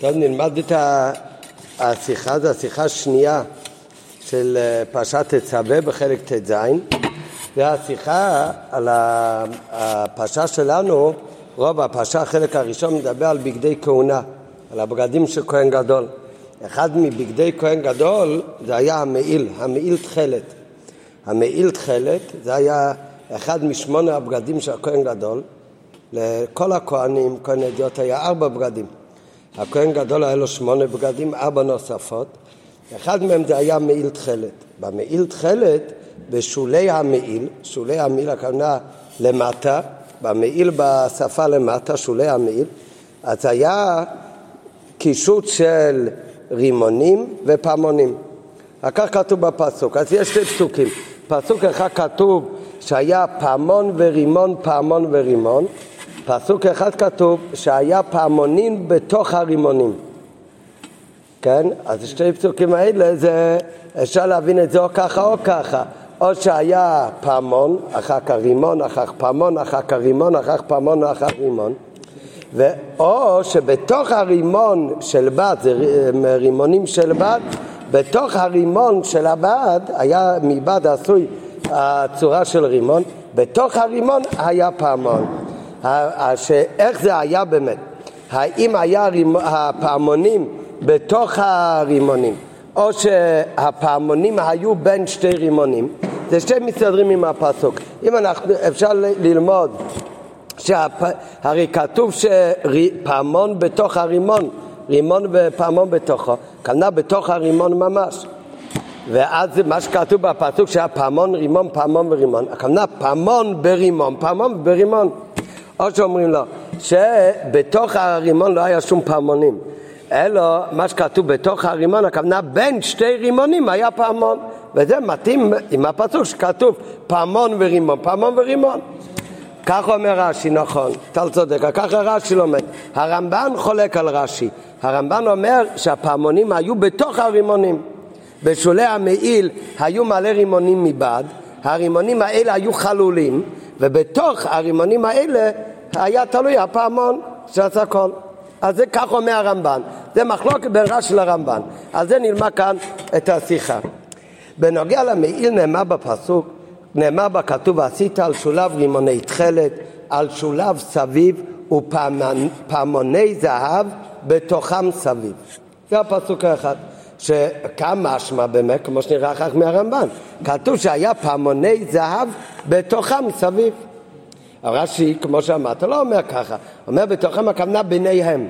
טוב, נלמד את השיחה, זו השיחה השנייה של אה, פרשת תצווה בחלק ט"ז. והשיחה על הפרשה שלנו, רוב הפרשה, החלק הראשון, מדבר על בגדי כהונה, על הבגדים של כהן גדול. אחד מבגדי כהן גדול זה היה המעיל, המעיל תכלת. המעיל תכלת זה היה אחד משמונה הבגדים של הכהן גדול. לכל הכהנים, כהן אדיוט, היה ארבע בגדים. הכהן גדול היה לו שמונה בגדים, ארבע נוספות. אחד מהם זה היה מעיל תכלת. במעיל תכלת, בשולי המעיל, שולי המעיל הכוונה למטה, במעיל בשפה למטה, שולי המעיל, אז היה קישוט של רימונים ופעמונים. כך כתוב בפסוק. אז יש שתי פסוקים. פסוק אחד כתוב שהיה פעמון ורימון, פעמון ורימון. פסוק אחד כתוב שהיה פעמונים בתוך הרימונים. כן? אז שתי פסוקים האלה זה, אפשר להבין את זה או ככה או ככה. או שהיה פעמון, אחר כך רימון, אחר כך פעמון, אחר כך רימון, אחר כך פעמון, אחר כך רימון. או שבתוך הרימון של בת, זה רימונים של בת, בתוך הרימון של הבד, היה מבד עשוי הצורה של רימון, בתוך הרימון היה פעמון. איך זה היה באמת? האם היה הפעמונים בתוך הרימונים, או שהפעמונים היו בין שתי רימונים? זה שתי מסתדרים עם הפסוק. אם אנחנו, אפשר ללמוד שהרי כתוב שפעמון בתוך הרימון, רימון ופעמון בתוכו, כנראה בתוך הרימון ממש. ואז מה שכתוב בפסוק שהיה פעמון, רימון, פעמון ורימון, הכוונה פעמון ברימון, פעמון ברימון. או שאומרים לו שבתוך הרימון לא היה שום פעמונים, אלא מה שכתוב בתוך הרימון, הכוונה בין שתי רימונים היה פעמון. וזה מתאים עם הפסוק שכתוב פעמון ורימון, פעמון ורימון. כך אומר רש"י, נכון, טל צודק, ככה רש"י לומד. הרמב"ן חולק על רש"י. הרמב"ן אומר שהפעמונים היו בתוך הרימונים. בשולי המעיל היו מלא רימונים מבעד, הרימונים האלה היו חלולים, ובתוך הרימונים האלה היה תלוי הפעמון שעשה הכל. אז זה כך אומר הרמב"ן. זה מחלוקת בין רש"י לרמב"ן. על זה נלמד כאן את השיחה. בנוגע למעיל נאמר בפסוק, נאמר בכתוב ועשית על שולב רימוני תכלת, על שולב סביב ופעמוני זהב בתוכם סביב. זה הפסוק האחד. שכמה משמע באמת, כמו שנראה אחר כך מהרמב"ן, כתוב שהיה פעמוני זהב בתוכם סביב. רש"י, כמו שאמרת, לא אומר ככה, אומר בתוכם הכוונה ביניהם.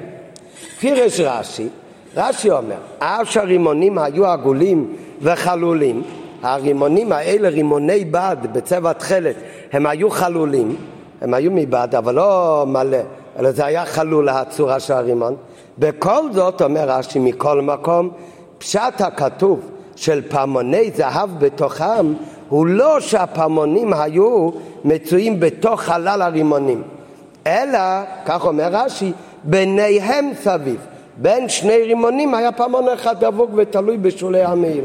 פירש רש"י, רש"י אומר, אף שהרימונים היו עגולים וחלולים, הרימונים האלה, רימוני בד בצבע תכלת, הם היו חלולים, הם היו מבד, אבל לא מלא, אלא זה היה חלול הצורה של הרימון. בכל זאת, אומר רש"י, מכל מקום, פשט הכתוב של פעמוני זהב בתוכם הוא לא שהפעמונים היו מצויים בתוך חלל הרימונים, אלא, כך אומר רש"י, ביניהם סביב. בין שני רימונים היה פעמון אחד דבוק ותלוי בשולי המעיל.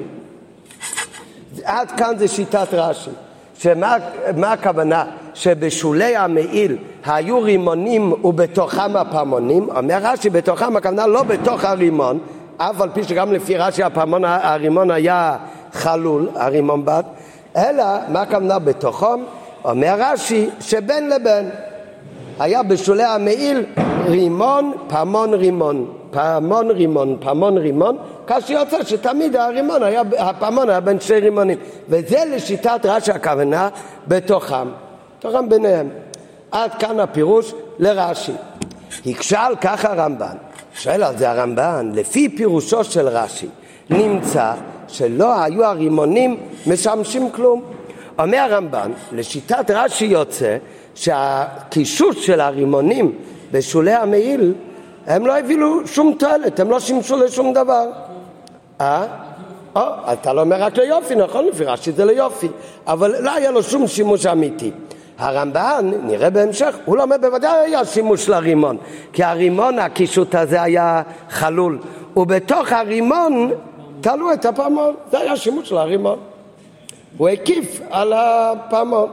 עד כאן זה שיטת רש"י. שמה הכוונה? שבשולי המעיל היו רימונים ובתוכם הפעמונים, אומר רש"י בתוכם הכוונה לא בתוך הרימון, אף על פי שגם לפי רש"י הפעמון, הרימון היה חלול, הרימון בת, אלא מה הכוונה בתוכם? אומר רש"י שבין לבין היה בשולי המעיל רימון, פעמון רימון, פעמון רימון, פעמון רימון, כאשר יוצא שתמיד הרימון היה, הפעמון היה בין שני רימונים, וזה לשיטת רש"י הכוונה בתוכם, בתוכם ביניהם. עד כאן הפירוש לרש"י. הקשה על כך הרמב"ן, שואל על זה הרמב"ן, לפי פירושו של רש"י, נמצא שלא היו הרימונים משמשים כלום. אומר הרמב"ן, לשיטת רש"י יוצא שהקישוט של הרימונים בשולי המעיל הם לא הביאו שום תועלת, הם לא שימשו לשום דבר. אה? או, אתה לא אומר רק ליופי, נכון? לפי רש"י זה ליופי, אבל לא היה לו שום שימוש אמיתי. הרמב"ן, נראה בהמשך, הוא אומר בוודאי היה שימוש לרימון, כי הרימון, הקישוט הזה היה חלול, ובתוך הרימון תלו את הפעמון, זה היה שימוש לרימון. הוא הקיף על הפעמון.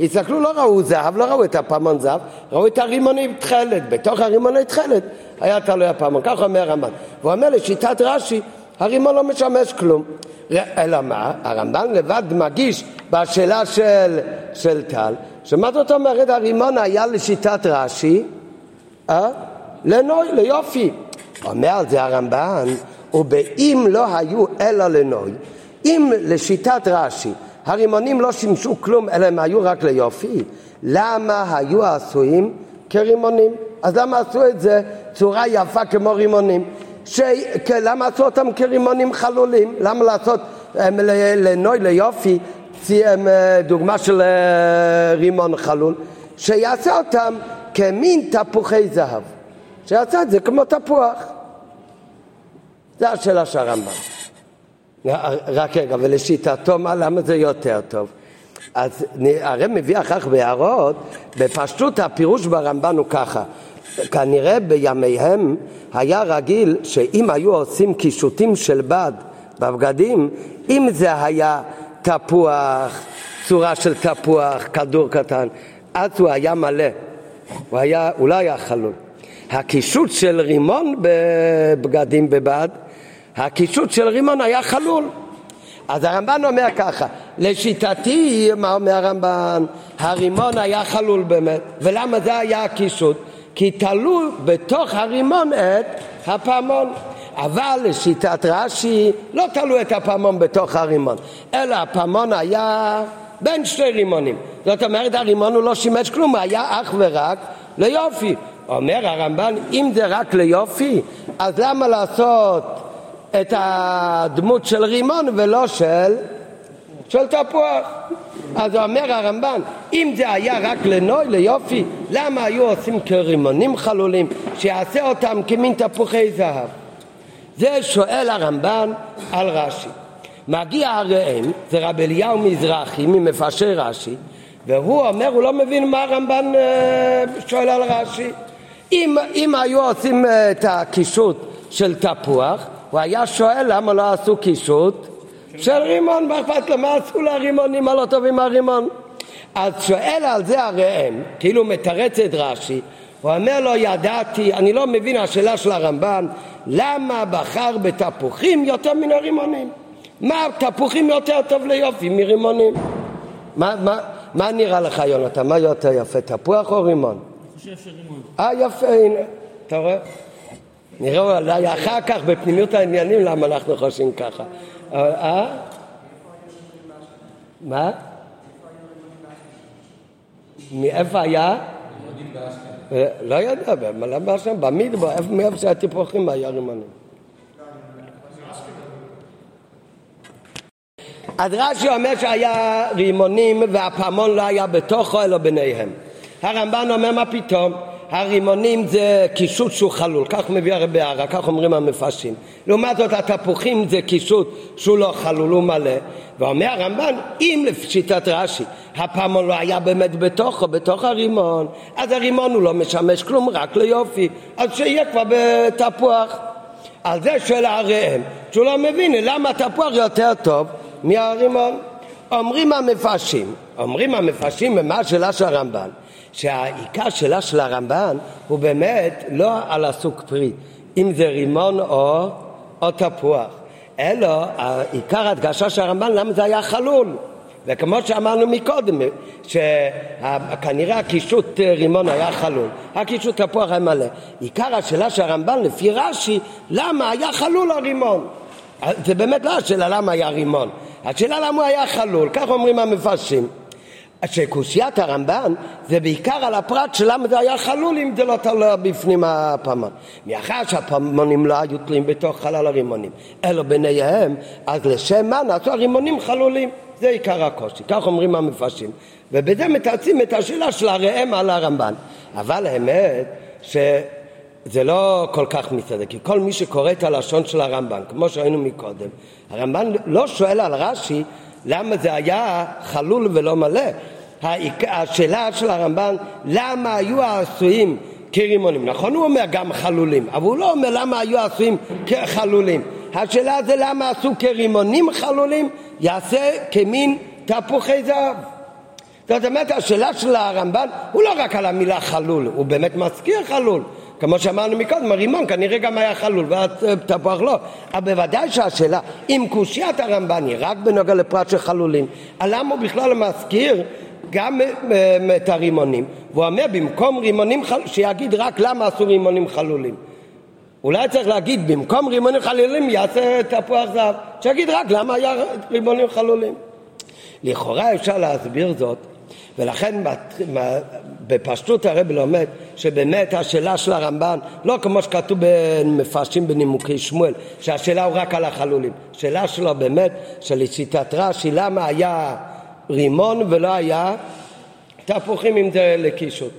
הסתכלו, לא ראו זהב, לא ראו את הפעמון זהב, ראו את הרימוני תכלת. בתוך הרימוני תכלת היה תלוי הפעמון, ככה אומר הרמב"ן. והוא אומר לשיטת רש"י, הרימון לא משמש כלום. אלא מה? הרמב"ן לבד מגיש בשאלה של, של טל, שמה זאת אומרת הרימון היה לשיטת רש"י? אה? לנוי, ליופי. אומר על זה הרמב"ן, ובאם לא היו אלא לנוי, אם לשיטת רש"י הרימונים לא שימשו כלום אלא הם היו רק ליופי, למה היו עשויים כרימונים? אז למה עשו את זה צורה יפה כמו רימונים? ש... למה עשו אותם כרימונים חלולים? למה לעשות הם, לנוי, ליופי, אה, דוגמה של אה, רימון חלול? שיעשה אותם כמין תפוחי זהב. שיעשה את זה כמו תפוח. זה השאלה של הרמב"ם. רק רגע, ולשיטתו, מה, למה זה יותר טוב? אז הרי מביא אחר כך בהערות, בפשטות הפירוש ברמב"ן הוא ככה, כנראה בימיהם היה רגיל שאם היו עושים קישוטים של בד בבגדים, אם זה היה תפוח, צורה של תפוח, כדור קטן, אז הוא היה מלא, הוא, היה, הוא לא היה חלול. הקישוט של רימון בבגדים בבד, הקישוט של רימון היה חלול. אז הרמב"ן אומר ככה, לשיטתי, מה אומר הרמב"ן? הרימון היה חלול באמת. ולמה זה היה הקישוט? כי תלו בתוך הרימון את הפעמון. אבל לשיטת רש"י לא תלו את הפעמון בתוך הרימון, אלא הפעמון היה בין שתי רימונים. זאת אומרת הרימון הוא לא שימש כלום, היה אך ורק ליופי. אומר הרמב"ן, אם זה רק ליופי, אז למה לעשות את הדמות של רימון ולא של, של תפוח? אז אומר הרמב"ן, אם זה היה רק לנוי, ליופי, למה היו עושים כרימונים חלולים, שיעשה אותם כמין תפוחי זהב? זה שואל הרמב"ן על רש"י. מגיע הראם, זה רב אליהו מזרחי ממפרשי רש"י, והוא אומר, הוא לא מבין מה הרמב"ן אה, שואל על רש"י. אם, אם היו עושים אה, את הקישוט של תפוח, הוא היה שואל למה לא עשו קישוט של רימון, מה אכפת לו, מה עשו לרימונים הלא טובים מהרימון? אז שואל על זה הראם, כאילו מתרץ את רש"י, הוא אומר לו, ידעתי, אני לא מבין השאלה של הרמב"ן, למה בחר בתפוחים יותר מן הרימונים? מה, תפוחים יותר טוב ליופי מרימונים? מה, מה, מה נראה לך, יונתן? מה יותר יפה, תפוח או רימון? אני חושב שרימון. אה, יפה, הנה, אתה רואה? נראה אולי אחר כך בפנימיות העניינים למה אנחנו חושבים ככה. אה? מה? מאיפה היה? אה, לא יודע, למה שם? במדבר, מאיפה שהטיפוחים היה רימונים. אז רש"י אומר שהיה רימונים והפעמון לא היה בתוכו אלא ביניהם. הרמב"ן אומר מה פתאום? הרימונים זה קישוט שהוא חלול, כך מביא הרבי ערה, כך אומרים המפרשים. לעומת זאת התפוחים זה קישוט שהוא לא חלול, הוא מלא. ואומר הרמב"ן, אם לפשיטת רש"י הפעמון לא היה באמת בתוכו, בתוך הרימון, אז הרימון הוא לא משמש כלום, רק ליופי. אז שיהיה כבר בתפוח. על זה שואל הראם, שהוא לא מבין למה התפוח יותר טוב מהרימון. אומרים המפרשים, אומרים המפרשים, ומה השאלה של הרמב"ן? שהעיקר שלה של הרמב"ן הוא באמת לא על הסוג פרי, אם זה רימון או, או תפוח, אלא עיקר הדגשה של הרמב"ן למה זה היה חלול. וכמו שאמרנו מקודם, שכנראה הקישוט רימון היה חלול, הקישוט תפוח היה מלא. עיקר השאלה של הרמב"ן לפי רש"י, למה היה חלול הרימון? זה באמת לא השאלה למה היה רימון, השאלה למה הוא היה חלול, כך אומרים המפרשים. שקושיית הרמב"ן זה בעיקר על הפרט של למה זה היה חלול אם זה לא תלוי בפנים הפעמון. מאחר שהפעמונים לא היו תלויים בתוך חלל הרימונים, אלא ביניהם, אז לשם מה נעשו הרימונים חלולים. זה עיקר הקושי, כך אומרים המפרשים. ובזה מתרצים את השאלה של הראם על הרמב"ן. אבל האמת שזה לא כל כך מסתדר, כי כל מי שקורא את הלשון של הרמב"ן, כמו שהיינו מקודם, הרמב"ן לא שואל על רש"י למה זה היה חלול ולא מלא? השאלה של הרמב"ן, למה היו העשויים כרימונים? נכון, הוא אומר גם חלולים, אבל הוא לא אומר למה היו עשויים כחלולים. השאלה זה למה עשו כרימונים חלולים, יעשה כמין תפוחי זהב. זאת אומרת, השאלה של הרמב"ן הוא לא רק על המילה חלול, הוא באמת מזכיר חלול. כמו שאמרנו מקודם, הרימון כנראה גם היה חלול והתפוח לא. אבל בוודאי שהשאלה, אם קושיית הרמב"ן היא רק בנוגע לפרט של חלולים, למה הוא בכלל מזכיר גם אה, את הרימונים? והוא אומר במקום רימונים חלולים, שיגיד רק למה עשו רימונים חלולים. אולי צריך להגיד במקום רימונים חלולים יעשה תפוח זהב, שיגיד רק למה היה רימונים חלולים. לכאורה אפשר להסביר זאת ולכן בפשטות הרב לומד שבאמת השאלה של הרמב"ן לא כמו שכתוב במפרשים בנימוקי שמואל שהשאלה הוא רק על החלולים. השאלה שלו באמת שלשיטת רש"י למה היה רימון ולא היה תפוחים עם זה לקישוט?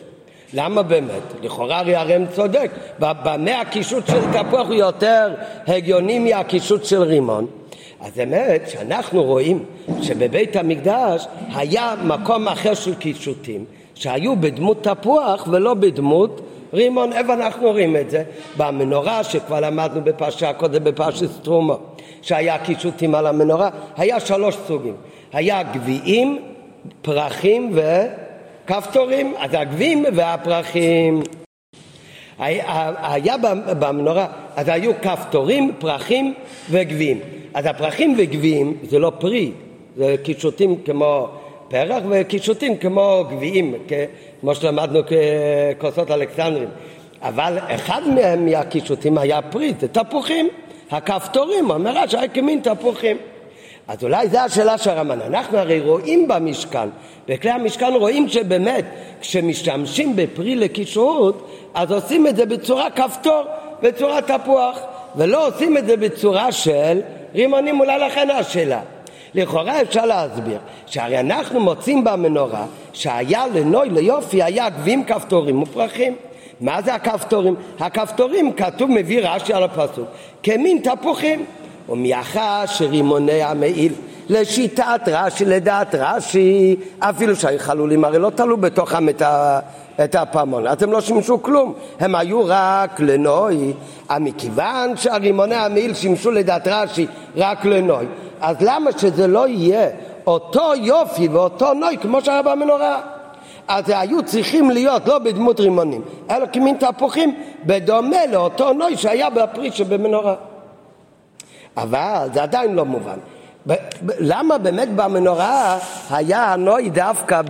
למה באמת? לכאורה הרי הרם צודק במה הקישוט של תפוח הוא יותר הגיוני מהקישוט של רימון אז האמת שאנחנו רואים שבבית המקדש היה מקום אחר של קישוטים שהיו בדמות תפוח ולא בדמות רימון. איפה אנחנו רואים את זה? במנורה שכבר למדנו בפרשה קודם בפרשת סטרומו שהיה קישוטים על המנורה. היה שלוש סוגים. היה גביעים, פרחים וכפתורים. אז הגביעים והפרחים. היה במנורה אז היו כפתורים, פרחים וגביעים אז הפרחים וגביעים זה לא פרי, זה קישוטים כמו פרח וקישוטים כמו גביעים, כמו שלמדנו ככוסות אלכסנדרים. אבל אחד מהם מהקישוטים היה פרי, זה תפוחים. הכפתורים, המרש היה כמין תפוחים. אז אולי זו השאלה של הרמב"ן. אנחנו הרי רואים במשכן, בכלי המשכן רואים שבאמת כשמשתמשים בפרי לקישוט, אז עושים את זה בצורה כפתור, בצורה תפוח, ולא עושים את זה בצורה של רימונים אולי לכן השאלה. לכאורה אפשר להסביר שהרי אנחנו מוצאים במנורה שהיה לנוי ליופי היה גביעים כפתורים ופרחים מה זה הכפתורים? הכפתורים כתוב מביא רש"י על הפסוק כמין תפוחים ומאחר שרימוני המעיל לשיטת רש"י, לדעת רש"י, אפילו שהיו חלולים הרי לא תלו בתוכם את, ה, את הפעמון, אז הם לא שימשו כלום, הם היו רק לנוי, מכיוון שהרימוני המעיל שימשו לדעת רש"י רק לנוי, אז למה שזה לא יהיה אותו יופי ואותו נוי כמו שהיה במנורה? אז היו צריכים להיות לא בדמות רימונים, אלא כמין תפוחים, בדומה לאותו נוי שהיה בפרי שבמנורה. אבל זה עדיין לא מובן. למה באמת במנורה היה הנוי דווקא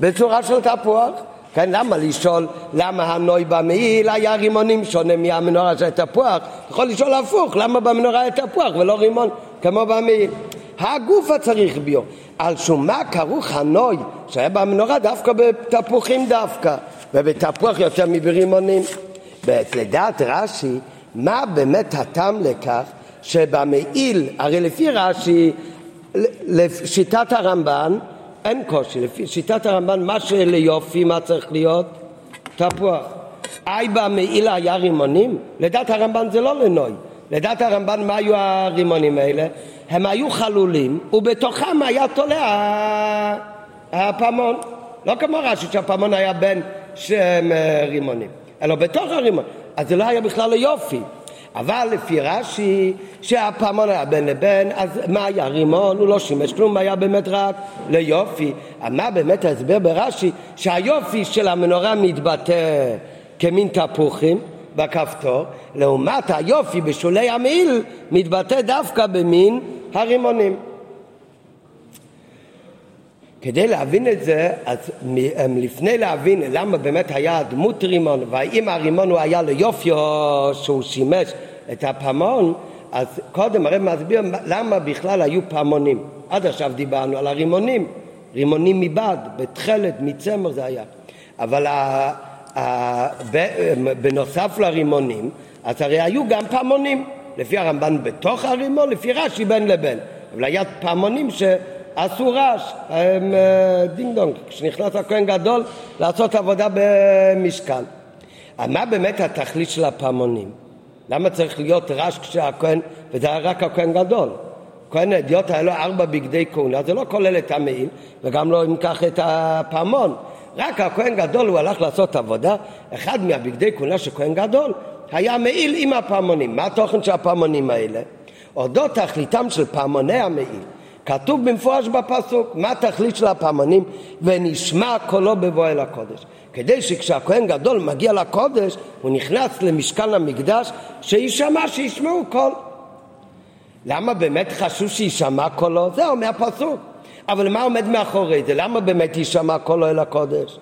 בצורה של תפוח? כן, למה לשאול למה הנוי במעיל היה רימונים שונה מהמנורה של תפוח? יכול לשאול הפוך, למה במנורה היה תפוח ולא רימון כמו במעיל? הגוף הצריך ביו. על שום מה כרוך הנוי שהיה במנורה דווקא בתפוחים דווקא, ובתפוח יותר מברימונים. לדעת רש"י, מה באמת הטעם לכך שבמעיל, הרי לפי רש"י, לשיטת הרמב"ן, אין קושי, לפי שיטת הרמב"ן, מה שליופי, מה צריך להיות? תפוח. אי במעיל היה רימונים? לדעת הרמב"ן זה לא לנוי. לדעת הרמב"ן מה היו הרימונים האלה? הם היו חלולים ובתוכם היה תולע הפעמון. לא כמו רש"י שהפעמון היה בין שהם אה, רימונים, אלא בתוך הרימון. אז זה לא היה בכלל ליופי. אבל לפי רש"י שהפעמון היה בין לבין אז מה היה רימון? הוא לא שימש כלום, היה באמת רק ליופי. מה באמת ההסבר ברש"י? שהיופי של המנורה מתבטא כמין תפוחים בכפתור לעומת היופי בשולי המעיל מתבטא דווקא במין הרימונים. כדי להבין את זה, אז לפני להבין למה באמת היה דמות רימון והאם הרימון הוא היה ליופי או שהוא שימש את הפעמון, אז קודם הרב מסביר למה בכלל היו פעמונים. עד עכשיו דיברנו על הרימונים, רימונים מבד, בתכלת, מצמר זה היה. אבל ב, בנוסף לרימונים, אז הרי היו גם פעמונים. לפי הרמב"ן בתוך הרימון, לפי רש"י בין לבין. אבל היה פעמונים שעשו רעש, אה, דינג דונג, כשנכנס הכהן גדול לעשות עבודה במשכן. מה באמת התכלית של הפעמונים? למה צריך להיות רעש כשהכהן, וזה היה רק הכהן גדול. כהן האדיוט היה לו ארבע בגדי כהונה, זה לא כולל את המעיל, וגם לא אם כך את הפעמון. רק הכהן גדול הוא הלך לעשות עבודה, אחד מהבגדי כהונה של כהן גדול היה מעיל עם הפעמונים. מה התוכן של הפעמונים האלה? אודות תכליתם של פעמוני המעיל כתוב במפורש בפסוק, מה התכלית של הפעמונים? ונשמע קולו בבוא אל הקודש. כדי שכשהכהן גדול מגיע לקודש, הוא נכנס למשכן המקדש, שיישמע, שישמעו קול. למה באמת חשוב שיישמע קולו? זה אומר הפסוק. אבל מה עומד מאחורי זה? למה באמת יישמע קולו אל הקודש?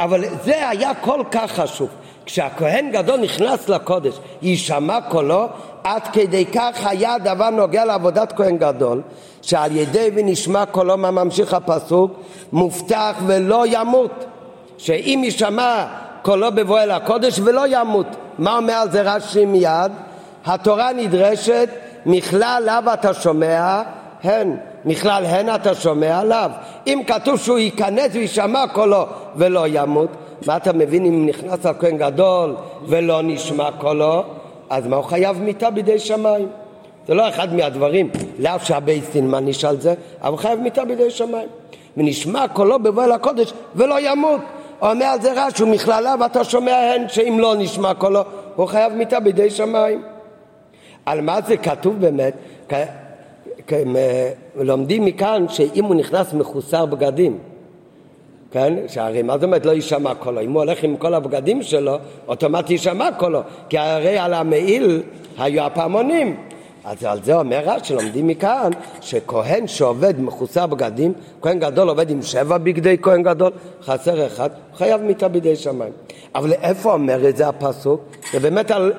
אבל זה היה כל כך חשוב. כשהכהן גדול נכנס לקודש, יישמע קולו, עד כדי כך היה הדבר נוגע לעבודת כהן גדול, שעל ידי ונשמע קולו, מה ממשיך הפסוק? מובטח ולא ימות. שאם יישמע קולו בבוא אל הקודש ולא ימות. מה אומר על זה רש"י מיד? התורה נדרשת מכלל לאו אתה שומע הן, מכלל הן אתה שומע לאו. אם כתוב שהוא ייכנס וישמע קולו ולא ימות, מה אתה מבין אם נכנס הכהן גדול ולא נשמע קולו? אז מה הוא חייב מיתה בידי שמיים? זה לא אחד מהדברים, לאו שהבייס דין מעניש על זה, אבל הוא חייב מיתה בידי שמיים. ונשמע קולו בבוא אל הקודש ולא ימות. אומר על זה רש"י, מכללה ואתה שומע הן שאם לא נשמע קולו, הוא חייב מיתה בידי שמיים. על מה זה כתוב באמת? לומדים מכאן שאם הוא נכנס מחוסר בגדים, כן? שהרי מה זאת אומרת לא יישמע קולו? אם הוא הולך עם כל הבגדים שלו, אוטומטי יישמע קולו, כי הרי על המעיל היו הפעמונים. אז על זה אומר רש"י, לומדים מכאן שכהן שעובד מחוסר בגדים, כהן גדול עובד עם שבע בגדי כהן גדול, חסר אחד, חייב מיתה בידי שמיים. אבל איפה אומר את זה הפסוק? זה באמת על,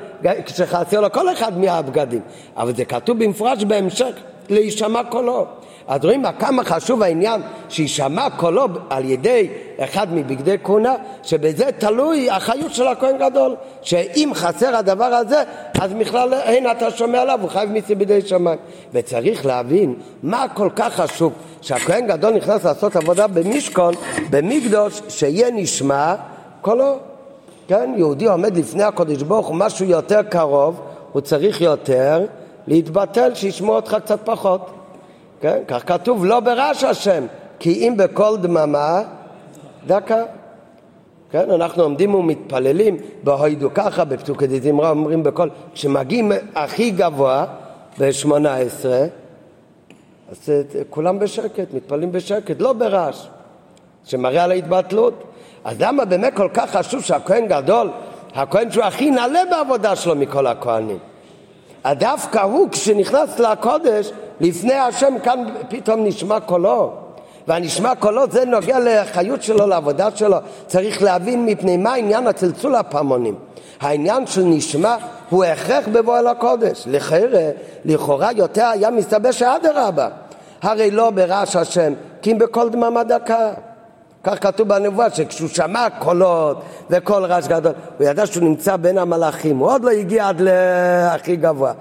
כשחסר לו כל אחד מהבגדים, אבל זה כתוב במפורש בהמשך, להישמע קולו. אז רואים כמה חשוב העניין שיישמע קולו על ידי אחד מבגדי כהונה, שבזה תלוי החיות של הכהן גדול, שאם חסר הדבר הזה, אז בכלל אין אתה שומע עליו, הוא חייב מיסי בידי שמיים. וצריך להבין מה כל כך חשוב שהכהן גדול נכנס לעשות עבודה במשכון, במקדוש, שיהיה נשמע קולו. כן, יהודי עומד לפני הקודש ברוך הוא משהו יותר קרוב, הוא צריך יותר להתבטל, שישמעו אותך קצת פחות. כן? כך כתוב, לא ברעש השם, כי אם בקול דממה, דקה. כן, אנחנו עומדים ומתפללים בהוידו ככה, בפסוקי דזמרה אומרים בקול, כשמגיעים הכי גבוה, ב-18, אז כולם בשקט, מתפללים בשקט, לא ברעש, שמראה על ההתבטלות. אז למה באמת כל כך חשוב שהכהן גדול, הכהן שהוא הכי נעלה בעבודה שלו מכל הכהנים, דווקא הוא כשנכנס לקודש לפני השם כאן פתאום נשמע קולו. והנשמע קולו זה נוגע לחיות שלו, לעבודה שלו. צריך להבין מפני מה עניין הצלצול הפעמונים. העניין של נשמע הוא הכרח בבוא אל הקודש. לכאורה, לכאורה יותר היה מסתבר שאדרבה. הרי לא ברעש השם כי אם בקול דממה דקה. כך כתוב בנבואה שכשהוא שמע קולות וקול רעש גדול, הוא ידע שהוא נמצא בין המלאכים, הוא עוד לא הגיע עד להכי גבוה.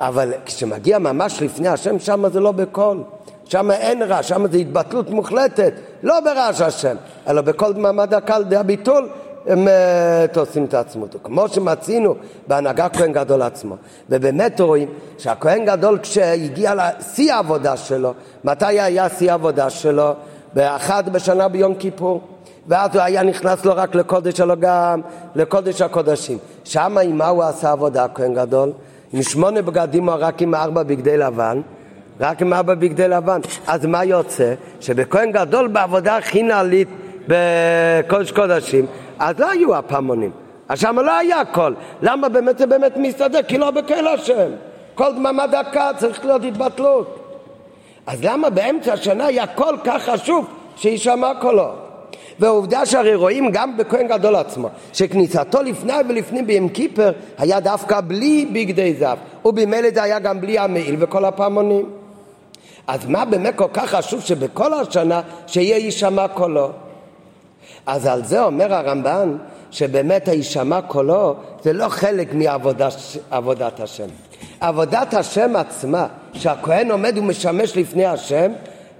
אבל כשמגיע ממש לפני השם, שם זה לא בקול. שם אין רעש, שם זה התבטלות מוחלטת, לא ברעש השם, אלא בכל דממה דקה על הביטול, הם uh, תוסעים את עצמותו. כמו שמצינו בהנהגה כהן גדול עצמו. ובאמת רואים שהכהן גדול כשהגיע לשיא העבודה שלו, מתי היה שיא העבודה שלו? באחד בשנה ביום כיפור. ואז הוא היה נכנס לא רק לקודש אלא גם לקודש הקודשים. שם עם מה הוא עשה עבודה, הכהן גדול? עם שמונה בגדים או רק עם ארבע בגדי לבן? רק עם ארבע בגדי לבן. אז מה יוצא? שבכהן גדול בעבודה הכי נעלית בקודש קודשים, אז לא היו הפעמונים. אז שם לא היה קול. למה באמת זה באמת מסתדר? כי לא בקהל השם. כל דממה דקה צריך להיות התבטלות. אז למה באמצע השנה היה כל כך חשוב שיישמע קולו? ועובדה שהרי רואים גם בכהן גדול עצמו, שכניסתו לפני ולפנים ביום כיפר היה דווקא בלי בגדי זהב, ובמילא זה היה גם בלי המעיל וכל הפעמונים. אז מה באמת כל כך חשוב שבכל השנה שיהיה יישמע קולו? אז על זה אומר הרמב"ן שבאמת הישמע קולו זה לא חלק מעבודת השם. עבודת השם עצמה, שהכהן עומד ומשמש לפני השם,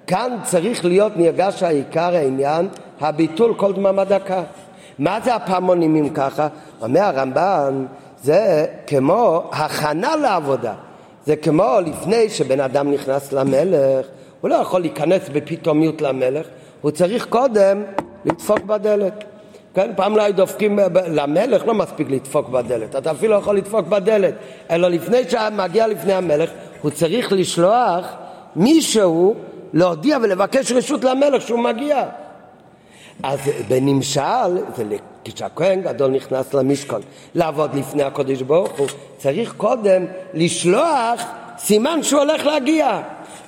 כאן צריך להיות נרגש העיקר העניין, הביטול כל דממה דקה. מה זה הפעמונים אם ככה? אומר הרמב"ן, זה כמו הכנה לעבודה. זה כמו לפני שבן אדם נכנס למלך, הוא לא יכול להיכנס בפתאומיות למלך, הוא צריך קודם לדפוק בדלת. כן, פעם לא היו דופקים למלך, לא מספיק לדפוק בדלת, אתה אפילו לא יכול לדפוק בדלת, אלא לפני שמגיע לפני המלך, הוא צריך לשלוח מישהו להודיע ולבקש רשות למלך שהוא מגיע. אז בנמשל, כשהכהן גדול נכנס למשכון לעבוד לפני הקודש ברוך הוא, צריך קודם לשלוח סימן שהוא הולך להגיע.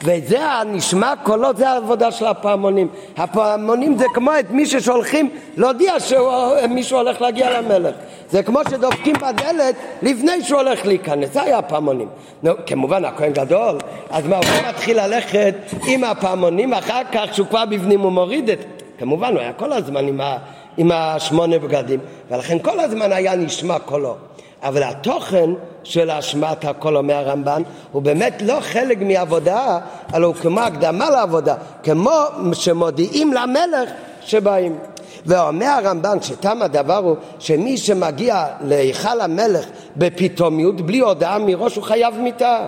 וזה הנשמע קולות, זה העבודה של הפעמונים. הפעמונים זה כמו את מי ששולחים להודיע שמישהו הולך להגיע למלך. זה כמו שדופקים בדלת לפני שהוא הולך להיכנס, זה היה הפעמונים. נו, כמובן, הכהן גדול, אז מה, הוא מתחיל ללכת עם הפעמונים, אחר כך שהוא כבר בפנים הוא מוריד את... כמובן, הוא היה כל הזמן עם, ה, עם השמונה בגדים, ולכן כל הזמן היה נשמע קולו. אבל התוכן של השמעת הקולו מהרמב"ן הוא באמת לא חלק מעבודה, אלא הוא כמו הקדמה לעבודה, כמו שמודיעים למלך שבאים. ואומר הרמב"ן שתם הדבר הוא שמי שמגיע להיכל המלך בפתאומיות בלי הודעה מראש הוא חייב מיתה.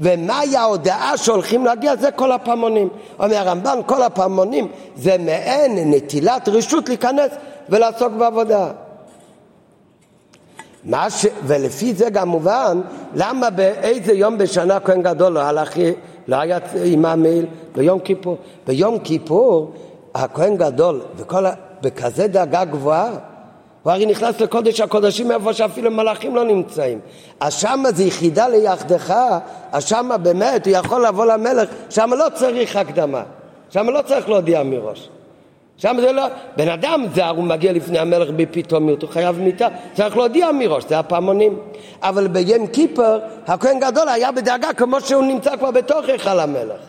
ומהי ההודעה שהולכים להגיע? זה כל הפעמונים. אומר הרמב"ן כל הפעמונים זה מעין נטילת רשות להיכנס ולעסוק בעבודה ש... ולפי זה גם מובן למה באיזה יום בשנה כהן גדול לא הלך, לא היה עם המעיל ביום כיפור. ביום כיפור הכהן גדול וכל ה... בכזה דאגה גבוהה הוא הרי נכנס לקודש הקודשים איפה שאפילו מלאכים לא נמצאים. אז שמה זה יחידה ליחדך, אז שמה באמת הוא יכול לבוא למלך, שמה לא צריך הקדמה, שמה לא צריך להודיע מראש. שם זה לא, בן אדם זר, הוא מגיע לפני המלך בפתאומיות, הוא חייב מיתה, צריך להודיע מראש, זה הפעמונים. אבל ביום כיפר, הכהן גדול היה בדאגה כמו שהוא נמצא כבר בתוך היכל המלך.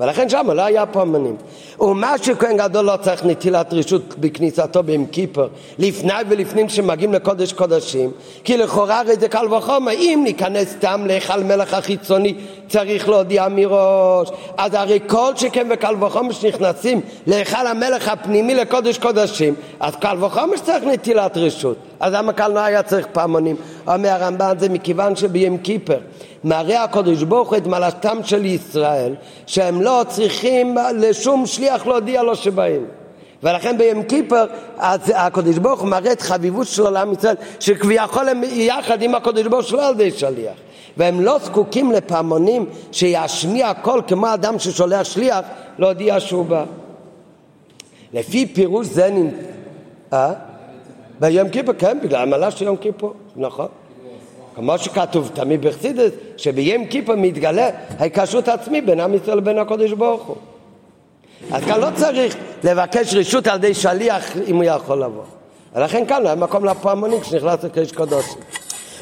ולכן שם לא היה פעמונים. ומה שכהן גדול לא צריך נטילת רשות בכניסתו ביום כיפר, לפני ולפנים שמגיעים לקודש קודשים, כי לכאורה הרי זה קל וחומר, אם ניכנס סתם להיכל מלך החיצוני, צריך להודיע מראש. אז הרי כל שכן וקל וחומר שנכנסים להיכל המלך הפנימי לקודש קודשים, אז קל וחומר שצריך נטילת רשות. אז למה קל לא היה צריך פעמונים? אומר הרמב"ן זה מכיוון שביום כיפר מראה הקדוש ברוך הוא את מעלתם של ישראל שהם לא צריכים לשום שליח להודיע לו שבאים ולכן ביום כיפר הקדוש ברוך הוא מראה את חביבות שלו לעם ישראל שכביכול הם יחד עם הקדוש ברוך שלו על ידי שליח והם לא זקוקים לפעמונים שישמיע קול כמו אדם ששולח שליח להודיע שהוא בא לפי פירוש זה נ... אה? ביום כיפור, כן, בגלל המעלה של יום כיפור, נכון. כמו שכתוב תמיד בחסידס, שביום כיפור מתגלה ההיקשרות עצמי בין עם ישראל לבין הקודש ברוך הוא. אז כאן לא צריך לבקש רשות על ידי שליח אם הוא יכול לבוא. ולכן כאן לא היה מקום לפעמונים כשנכנס לקדש קודש.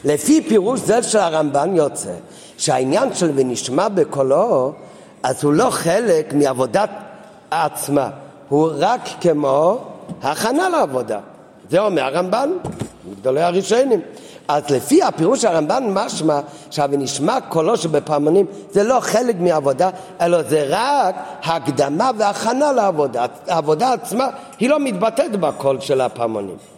לפי פירוש זה של הרמב"ן יוצא שהעניין של ונשמע בקולו אז הוא לא חלק מעבודת עצמה, הוא רק כמו הכנה לעבודה. זה אומר הרמב"ן, גדולי הראשונים. אז לפי הפירוש הרמב"ן משמע שה"ונשמע קולו שבפעמונים" זה לא חלק מעבודה, אלא זה רק הקדמה והכנה לעבודה. העבודה עצמה היא לא מתבטאת בקול של הפעמונים.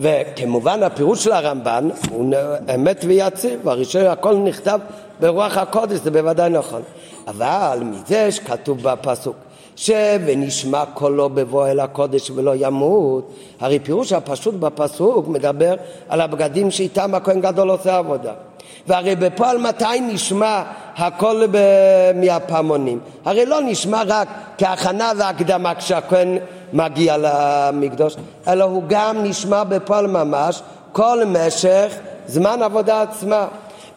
וכמובן הפירוש של הרמב"ן הוא אמת ויציב, הראשון הכל נכתב ברוח הקודש, זה בוודאי נכון. אבל מזה שכתוב בפסוק ונשמע קולו בבוא אל הקודש ולא ימות. הרי פירוש הפשוט בפסוק מדבר על הבגדים שאיתם הכהן גדול עושה עבודה. והרי בפועל מתי נשמע הקול מהפעמונים? הרי לא נשמע רק כהכנה והקדמה כשהכהן מגיע למקדוש, אלא הוא גם נשמע בפועל ממש כל משך זמן עבודה עצמה.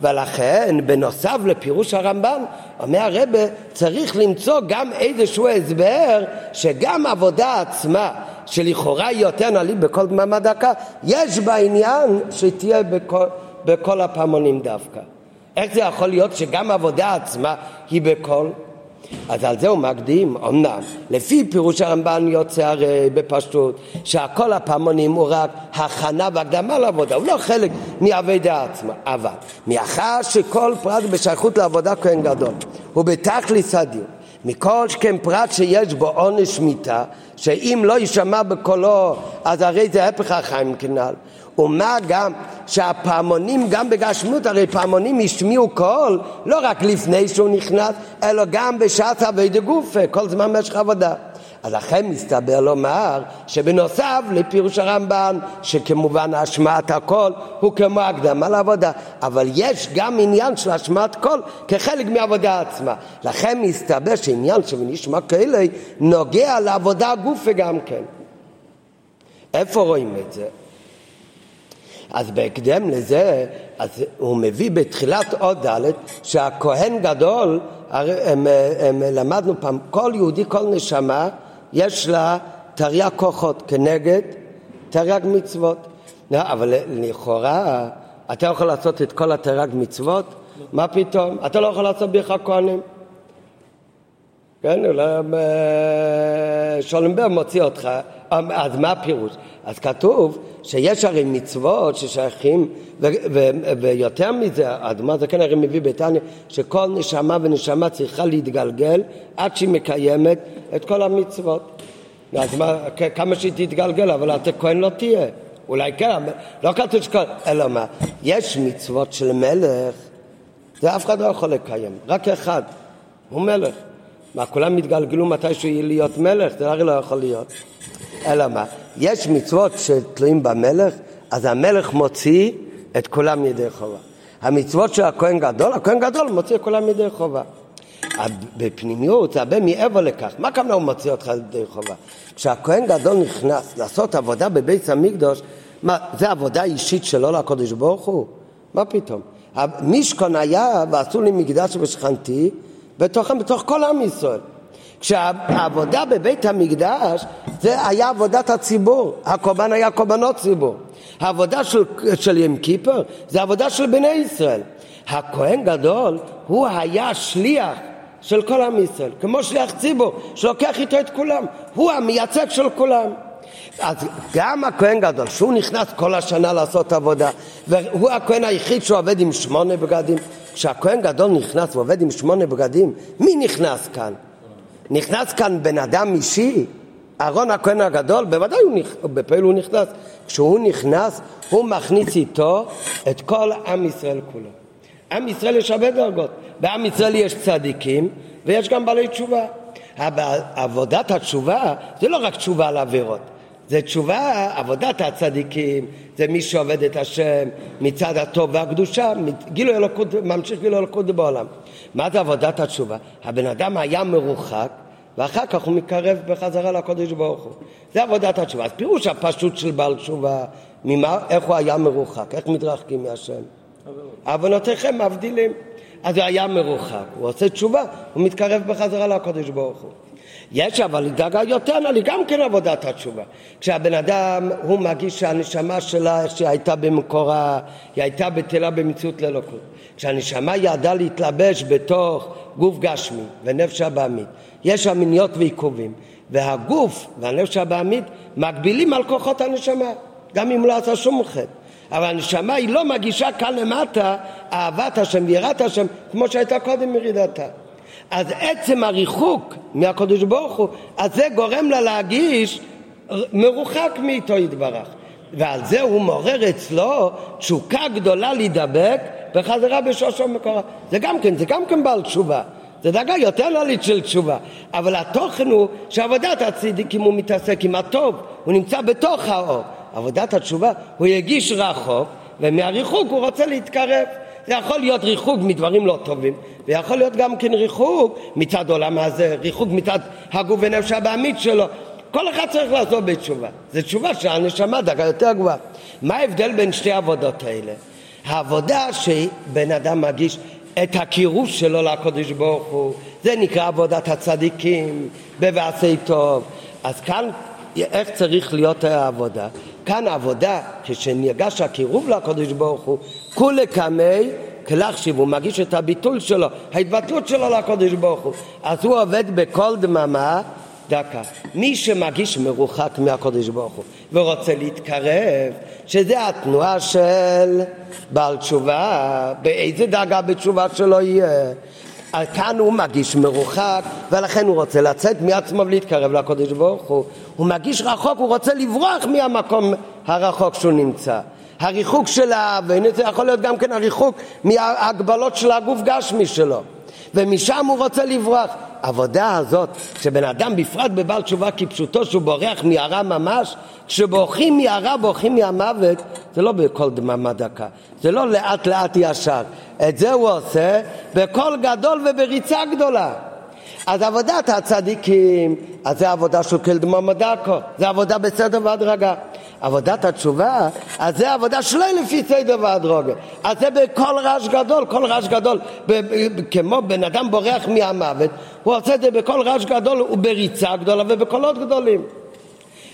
ולכן בנוסף לפירוש הרמב"ן אומר הרבה צריך למצוא גם איזשהו הסבר שגם עבודה עצמה שלכאורה היא יותר נעלית בכל דממה דקה יש בה עניין שתהיה בכל, בכל הפעמונים דווקא איך זה יכול להיות שגם עבודה עצמה היא בכל אז על זה הוא מקדים, אמנם, לפי פירוש הרמב"ן יוצא הרי בפשטות שהכל הפעמונים הוא רק הכנה והקדמה לעבודה, הוא לא חלק מעבודה עצמה, אבל מאחר שכל פרט בשייכות לעבודה כהן גדול הוא בתכליס הדיון מכל שכן פרט שיש בו עונש מיתה, שאם לא יישמע בקולו, אז הרי זה הפך החיים כנ"ל. ומה גם שהפעמונים גם בגשמות, הרי פעמונים השמיעו קול לא רק לפני שהוא נכנס, אלא גם בשעת אבי דגופה, כל זמן משך עבודה. אז לכן מסתבר לומר שבנוסף לפירוש הרמב"ן, שכמובן השמעת הכל הוא כמו הקדמה לעבודה, אבל יש גם עניין של השמעת קול כחלק מהעבודה עצמה. לכן מסתבר שעניין שבנשמע כאלה נוגע לעבודה גופה גם כן. איפה רואים את זה? אז בהקדם לזה, אז הוא מביא בתחילת עוד ד' שהכהן גדול, הם, הם, למדנו פעם, כל יהודי, כל נשמה, יש לה תרי"ג כוחות כנגד תרי"ג מצוות. לא, אבל לכאורה, אתה יכול לעשות את כל התרי"ג מצוות? מה פתאום? אתה לא יכול לעשות ברך כהנים. כן, אולי אה, שולמבר מוציא אותך, אז מה הפירוש? אז כתוב שיש הרי מצוות ששייכים, ויותר מזה, האדמה זה כן הרי מביא בתניא, שכל נשמה ונשמה צריכה להתגלגל עד שהיא מקיימת את כל המצוות. אז מה, כמה שהיא תתגלגל, אבל אתה כהן לא תהיה. אולי כן, לא כתוב שכל... אלא מה, יש מצוות של מלך, זה אף אחד לא יכול לקיים, רק אחד, הוא מלך. מה, כולם יתגלגלו מתישהו להיות מלך? זה הרי לא יכול להיות. אלא מה? יש מצוות שתלויים במלך, אז המלך מוציא את כולם ידי חובה. המצוות של הכהן גדול, הכהן גדול מוציא את כולם ידי חובה. בפנימיות זה הרבה מעבר לכך. מה כמובן הוא מוציא אותך ידי חובה? כשהכהן גדול נכנס לעשות עבודה בבית המקדוש, מה, זה עבודה אישית שלו לקודש ברוך הוא? מה פתאום? המשכון היה ועשו לי מקדש ושכנתי בתוכם, בתוך כל עם ישראל. כשהעבודה בבית המקדש זה היה עבודת הציבור, הקורבן היה קורבנות ציבור. העבודה של, של ים כיפר זה עבודה של בני ישראל. הכהן גדול הוא היה שליח של כל עם ישראל, כמו שליח ציבור שלוקח איתו את כולם, הוא המייצג של כולם. אז גם הכהן גדול, שהוא נכנס כל השנה לעשות עבודה, והוא הכהן היחיד שעובד עם שמונה בגדים, כשהכהן גדול נכנס ועובד עם שמונה בגדים, מי נכנס כאן? נכנס כאן בן אדם אישי, אהרון הכהן הגדול, בוודאי הוא נכ... בפעיל הוא נכנס. כשהוא נכנס, הוא מכניס איתו את כל עם ישראל כולו. עם ישראל יש הרבה דרגות. בעם ישראל יש צדיקים ויש גם בעלי תשובה. עבודת התשובה זה לא רק תשובה על עבירות, זה תשובה, עבודת הצדיקים, זה מי שעובד את השם מצד הטוב והקדושה, גילו אלוקות, ממשיך גילו אלוקות בעולם. מה זה עבודת התשובה? הבן אדם היה מרוחק ואחר כך הוא מתקרב בחזרה לקודש ברוך הוא. זה עבודת התשובה. אז פירוש הפשוט של בעל תשובה, ממה, איך הוא היה מרוחק, איך מתרחקים מהשם. עוונותיכם מבדילים. אז הוא היה מרוחק, הוא עושה תשובה, הוא מתקרב בחזרה לקודש ברוך הוא. יש אבל דאגה יותר נעלי, גם כן עבודת התשובה. כשהבן אדם, הוא מרגיש שהנשמה שלה, איך שהיא הייתה במקורה, היא הייתה בטלה במציאות לאלוקות. כשהנשמה ידעה להתלבש בתוך גוף גשמי ונפש הבעמית, יש שם מיניות ועיכובים, והגוף והנפש הבעמית מגבילים על כוחות הנשמה, גם אם לא עשה שום חטא. אבל הנשמה היא לא מגישה כאן למטה אהבת השם ויראת השם כמו שהייתה קודם מרידתה. אז עצם הריחוק מהקדוש ברוך הוא, אז זה גורם לה להגיש מרוחק מאיתו יתברך. ועל זה הוא מעורר אצלו תשוקה גדולה להידבק בחזרה בשושו מקורה. זה גם כן, זה גם כן בעל תשובה. זה דרגה יותר נולית של תשובה. אבל התוכן הוא שעבודת הצדיקים הוא מתעסק עם הטוב, הוא נמצא בתוך האור. עבודת התשובה, הוא יגיש רחוק, ומהריחוק הוא רוצה להתקרב. זה יכול להיות ריחוק מדברים לא טובים, ויכול להיות גם כן ריחוק מצד עולם הזה, ריחוק מצד הגוף ונפש הבעמית שלו. כל אחד צריך לעשות בתשובה. זו תשובה שהנשמה דרגה יותר גבוהה. מה ההבדל בין שתי העבודות האלה? העבודה שבן אדם מגיש את הקירוב שלו לקודש ברוך הוא, זה נקרא עבודת הצדיקים, בבעשי טוב. אז כאן, איך צריך להיות העבודה? כאן העבודה, כשניגש הקירוב לקודש ברוך הוא, כולי קמי כלחשיב, הוא מגיש את הביטול שלו, ההתבטלות שלו לקודש ברוך הוא. אז הוא עובד בכל דממה דקה. מי שמגיש מרוחק מהקודש ברוך הוא ורוצה להתקרב, שזה התנועה של בעל תשובה, באיזה דאגה בתשובה שלו יהיה. כאן הוא מגיש מרוחק, ולכן הוא רוצה לצאת מעצמו ולהתקרב לקודש ברוך הוא. הוא מגיש רחוק, הוא רוצה לברוח מהמקום הרחוק שהוא נמצא. הריחוק של האבן, זה יכול להיות גם כן הריחוק מההגבלות של הגוף גשמי שלו. ומשם הוא רוצה לברוח. העבודה הזאת, שבן אדם בפרט בבעל תשובה כפשוטו שהוא בורח מהרע ממש, כשבורחים מהרע בורחים מהמוות, זה לא בכל דממה דקה, זה לא לאט לאט ישר, את זה הוא עושה בקול גדול ובריצה גדולה. אז עבודת הצדיקים, אז זה עבודה של כל דממה דקה, זה עבודה בסדר והדרגה. עבודת התשובה, אז זה עבודה שלא לפי סדר והדרוגה. אז זה בכל רעש גדול, כל רעש גדול. כמו בן אדם בורח מהמוות, הוא עושה את זה בכל רעש גדול ובריצה גדולה ובקולות גדולים.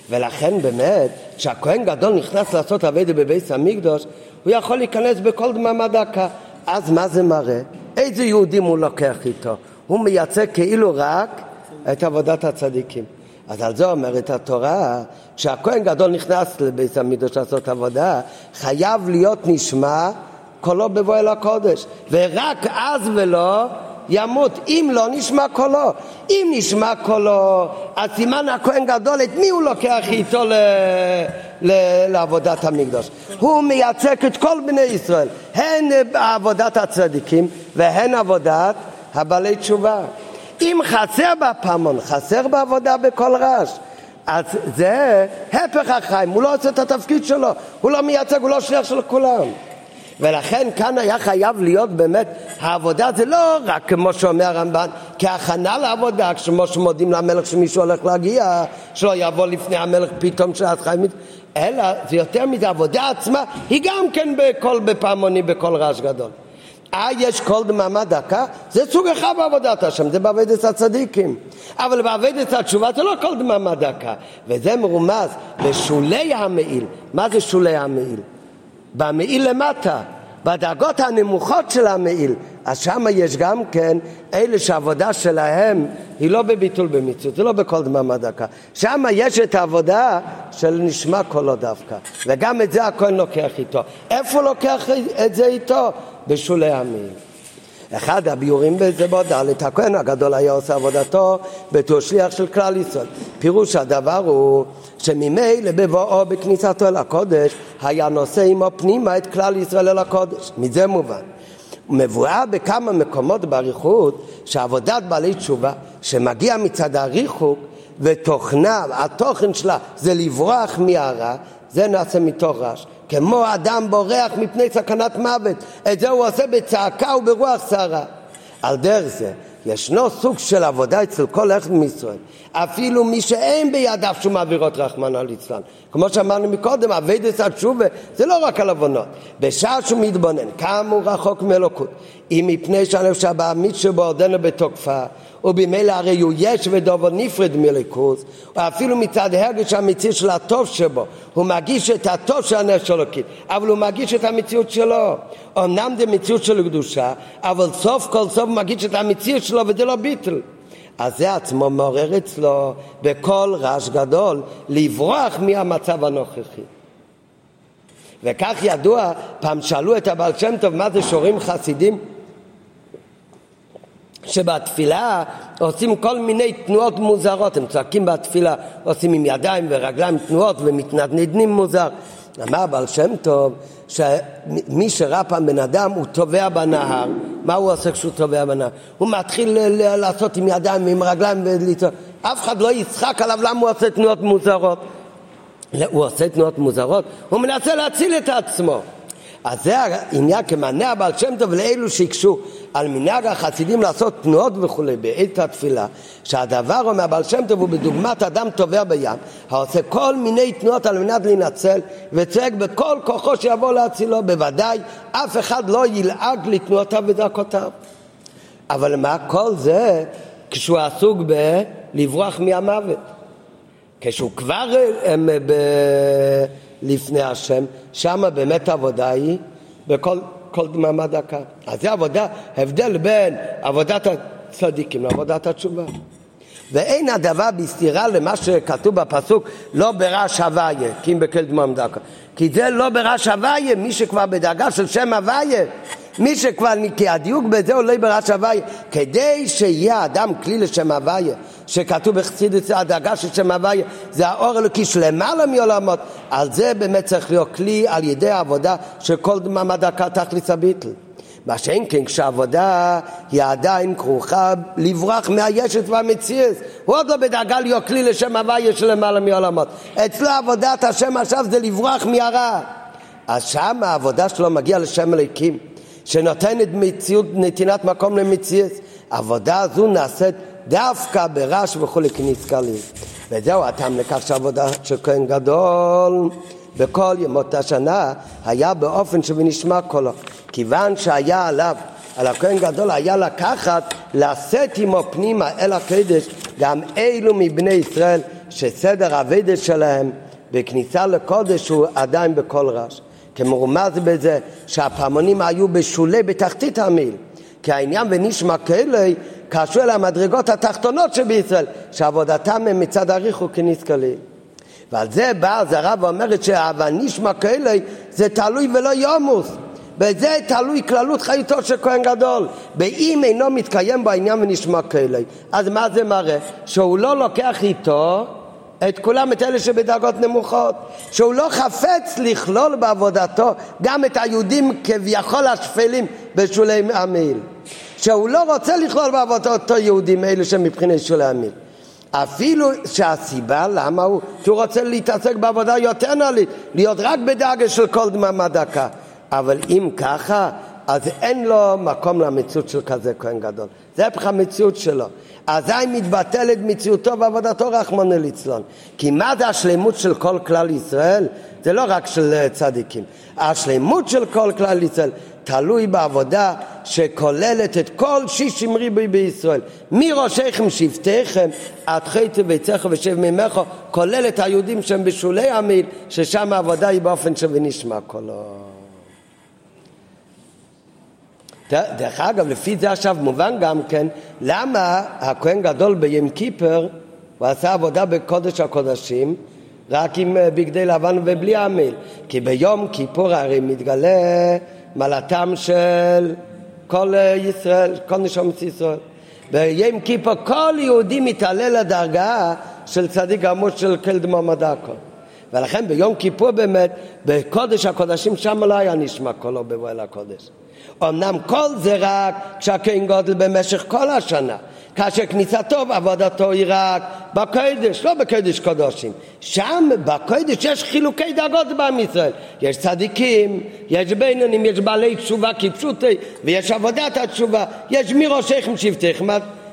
ולכן באמת, כשהכהן גדול נכנס לעשות אביידה בבית המקדוש, הוא יכול להיכנס בכל דממה דקה. אז מה זה מראה? איזה יהודים הוא לוקח איתו? הוא מייצג כאילו רק את עבודת הצדיקים. אז על זה אומרת התורה, כשהכהן גדול נכנס לבית המקדוש לעשות עבודה, חייב להיות נשמע קולו בבוא אל הקודש, ורק אז ולא ימות. אם לא נשמע קולו, אם נשמע קולו, אז סימן הכהן גדול, את מי הוא לוקח איתו ל... ל... לעבודת המקדוש? הוא מייצג את כל בני ישראל, הן עבודת הצדיקים והן עבודת הבעלי תשובה. אם חסר בפעמון, חסר בעבודה בכל רעש, אז זה הפך החיים, הוא לא עושה את התפקיד שלו, הוא לא מייצג, הוא לא שליח של כולם. ולכן כאן היה חייב להיות באמת, העבודה זה לא רק כמו שאומר הרמב"ן, כהכנה לעבודה, כמו שמודים למלך שמישהו הולך להגיע, שלא יבוא לפני המלך פתאום שעת חיים, אלא זה יותר מזה, העבודה עצמה היא גם כן בקול בפעמונים, בקול רעש גדול. אה, יש קול דממה דקה? זה סוג אחד בעבודת השם, זה בעבודת הצדיקים. אבל בעבודת התשובה זה לא קול דממה דקה. וזה מרומז בשולי המעיל. מה זה שולי המעיל? במעיל למטה, בדרגות הנמוכות של המעיל. אז שם יש גם כן אלה שהעבודה שלהם היא לא בביטול במצוות, זה לא בכל דממה דקה. שם יש את העבודה של נשמע קולו דווקא. וגם את זה הכהן לוקח איתו. איפה לוקח את זה איתו? בשולי המעיל. אחד הביורים בזה בדלת, הכהן הגדול היה עושה עבודתו בתור שליח של כלל ישראל. פירוש הדבר הוא שממילא בבואו בכניסתו אל הקודש היה נושא עמו פנימה את כלל ישראל אל הקודש. מזה מובן. מבואר בכמה מקומות באריכות שעבודת בעלי תשובה שמגיע מצד הריחוק ותוכנה, התוכן שלה זה לברוח מהרע, זה נעשה מתוך רעש. כמו אדם בורח מפני סכנת מוות, את זה הוא עושה בצעקה וברוח סערה. על דרך זה, ישנו סוג של עבודה אצל כל אחד מישראל, אפילו מי שאין בידיו שום עבירות רחמנא ליצלן. כמו שאמרנו מקודם, אביידס התשובה זה לא רק על עוונות. בשעה שהוא מתבונן, כמה הוא רחוק מאלוקות, אם מפני שהנפש הבעמית שבו עודנו בתוקפה, ובמילא הרי הוא יש ודובו נפרד מליכוז, אפילו מצד הרגש האמיתי של הטוב שבו, הוא מגיש את הטוב של הנפש אלוקית, אבל הוא מגיש את המציאות שלו. אמנם זה מציאות של קדושה, אבל סוף כל סוף הוא מגיש את המציאות שלו וזה לא ביטל. אז זה עצמו מעורר אצלו בכל רעש גדול לברוח מהמצב הנוכחי. וכך ידוע, פעם שאלו את הבעל שם טוב מה זה שורים חסידים שבתפילה עושים כל מיני תנועות מוזרות, הם צועקים בתפילה, עושים עם ידיים ורגליים תנועות ומתנדנדים מוזר. אמר בעל שם טוב שמי שראה פעם בן אדם הוא טובע בנהר, מה הוא עושה כשהוא טובע בנהר? הוא מתחיל לעשות עם ידיים ועם רגליים ולצעוק, אף אחד לא יצחק עליו למה הוא עושה תנועות מוזרות. הוא עושה תנועות מוזרות, הוא מנסה להציל את עצמו. אז זה העניין כמענה הבעל שם טוב לאלו שהקשו על מנהג החסידים לעשות תנועות וכולי בעת התפילה, שהדבר אומר הבעל שם טוב הוא בדוגמת אדם טובע בים, העושה כל מיני תנועות על מנת להינצל וצועק בכל כוחו שיבוא להצילו, בוודאי אף אחד לא ילעג לתנועותיו ודרכותיו. אבל מה כל זה כשהוא עסוק בלברוח מהמוות? כשהוא כבר הם, ב... לפני השם, שם באמת העבודה היא בכל כל דממה דקה. אז זה עבודה, הבדל בין עבודת הצדיקים לעבודת התשובה. ואין הדבר בסתירה למה שכתוב בפסוק לא ברעש הוויה, כי אם בכל דמם דקה. כי זה לא ברעש הוויה, מי שכבר בדרגה של שם הוויה, מי שכבר, כי הדיוק בזה הוא לא ברעש הוויה, כדי שיהיה אדם כלי לשם הוויה, שכתוב בחסידות הדאגה של שם הוויה, זה האור אלוקי שלמעלה מעולמות, על זה באמת צריך להיות כלי על ידי העבודה של כל דממה דקה תכלס הביטל. מה שאין כן כשעבודה היא עדיין כרוכה לברוח מהישת והמציאות הוא עוד לא בדאגה להיות כלי לשם הוויה של למעלה מעולמות. אצלו עבודת השם עכשיו זה לברוח מהרע אז שם העבודה שלו מגיעה לשם אלוקים שנותנת מציאות, נתינת מקום למציאות העבודה הזו נעשית דווקא ברש וכולי כנזכרים וזהו הטעם לכך שהעבודה של כהן גדול בכל ימות השנה היה באופן שבנשמע קולו. כיוון שהיה עליו, על הכהן גדול היה לקחת, לשאת עמו פנימה אל הקדש גם אלו מבני ישראל שסדר הוודש שלהם בכניסה לקודש הוא עדיין בכל רעש. כמרומז בזה שהפעמונים היו בשולי בתחתית המיל כי העניין ונשמע כאלה קשור אל המדרגות התחתונות שבישראל שעבודתם הם מצד הריחו כנזכלים ועל זה באה הזרה ואומרת שה"ונשמע כאלה" זה תלוי ולא יומוס. בזה תלוי כללות חיותו של כהן גדול. ואם אינו מתקיים בו העניין ונשמע כאלה, אז מה זה מראה? שהוא לא לוקח איתו את כולם, את אלה שבדרגות נמוכות, שהוא לא חפץ לכלול בעבודתו גם את היהודים כביכול השפלים בשולי המעיל, שהוא לא רוצה לכלול בעבודתו יהודים אלה שמבחינת שולי המעיל. אפילו שהסיבה למה הוא, כי הוא רוצה להתעסק בעבודה יותר נעלית, להיות רק בדאגה של כל דממה דקה. אבל אם ככה, אז אין לו מקום למציאות של כזה כהן גדול. זה הפך המציאות שלו. אזי מתבטלת מציאותו ועבודתו רחמנא ליצלון. כי מה זה השלמות של כל כלל ישראל? זה לא רק של צדיקים. השלמות של כל כלל ישראל תלוי בעבודה שכוללת את כל שישים ריבוי בישראל. מראשיכם שבטיכם עד חטא ביציך ושב ממך, כולל את היהודים שהם בשולי המיל, ששם העבודה היא באופן ונשמע קולו. דרך אגב, לפי זה עכשיו מובן גם כן, למה הכהן גדול בים קיפר, הוא עשה עבודה בקודש הקודשים, רק עם אה, בגדי לבן ובלי עמיל. כי ביום כיפור הרי מתגלה מעלתם של כל אה, ישראל, כל נשומת ישראל. ביום כיפור כל יהודי מתעלה לדרגה של צדיק גמור של כל דממה דקו. ולכן ביום כיפור באמת, בקודש הקודשים שם לא היה נשמע קולו בבוא הקודש. אמנם כל זה רק כשהכהן גודל במשך כל השנה. כאשר כניסתו ועבודתו היא רק בקודש, לא בקודש קודשים. שם בקודש יש חילוקי דרגות בעם ישראל. יש צדיקים, יש בינונים, יש בעלי תשובה כפשוטי, ויש עבודת התשובה. יש מראשיכם שבטיכם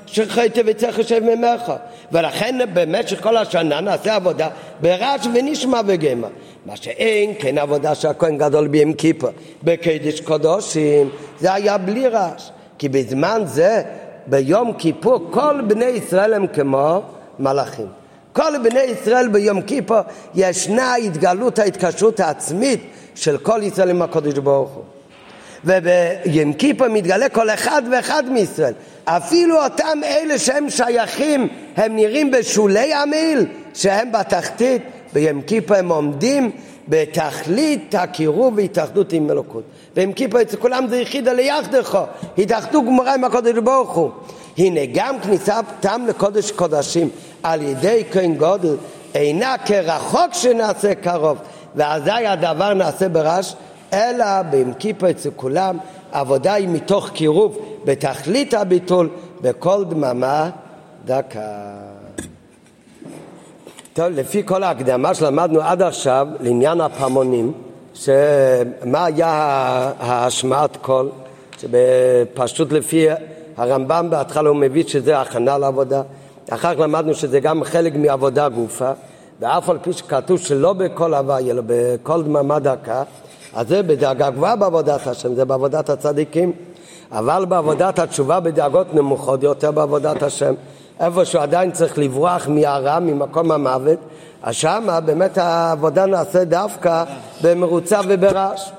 שחייתי וצריך יושב ממך. ולכן במשך כל השנה נעשה עבודה ברעש ונשמע וגמר. מה שאין כן עבודה של הכהן גדול בים כיפר. בקדש קודשים זה היה בלי רעש. כי בזמן זה, ביום כיפור, כל בני ישראל הם כמו מלאכים. כל בני ישראל ביום כיפור ישנה התגלות ההתקשרות העצמית של כל ישראל עם הקודש ברוך הוא. וביום כיפור מתגלה כל אחד ואחד מישראל. אפילו אותם אלה שהם שייכים, הם נראים בשולי המיל, שהם בתחתית, ביום כיפור הם עומדים בתכלית הקירוב והתאחדות עם אלוקות. ביום כיפור אצל כולם זה יחידה ליחדך, התאחדו גמורה עם הקודש ברוך הוא. הנה גם כניסתם לקודש קודשים על ידי כהן גודל אינה כרחוק שנעשה קרוב, ואזי הדבר נעשה ברש, אלא ביום כיפור אצל כולם עבודה היא מתוך קירוב בתכלית הביטול בכל דממה דקה. טוב, לפי כל ההקדמה שלמדנו עד עכשיו לעניין הפעמונים, שמה היה ההשמעת קול, שבפשטות לפי הרמב"ם בהתחלה הוא מביא שזה הכנה לעבודה, אחר כך למדנו שזה גם חלק מעבודה גופה, ואף על פי שכתוב שלא בכל הוואי אלא בכל דממה דקה, אז זה בדאגה גבוהה בעבודת השם, זה בעבודת הצדיקים, אבל בעבודת התשובה בדאגות נמוכות יותר בעבודת השם, איפה שהוא עדיין צריך לברוח מהרע, ממקום המוות, אז שמה באמת העבודה נעשה דווקא במרוצה וברעש.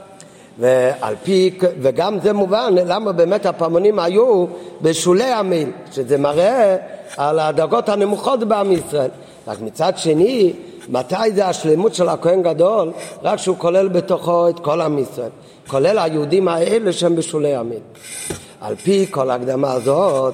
ועל פי, וגם זה מובן למה באמת הפעמונים היו בשולי המיל, שזה מראה על הדרגות הנמוכות בעם ישראל. רק מצד שני, מתי זה השלמות של הכהן גדול? רק שהוא כולל בתוכו את כל עם ישראל, כולל היהודים האלה שהם בשולי המיל. על פי כל ההקדמה הזאת,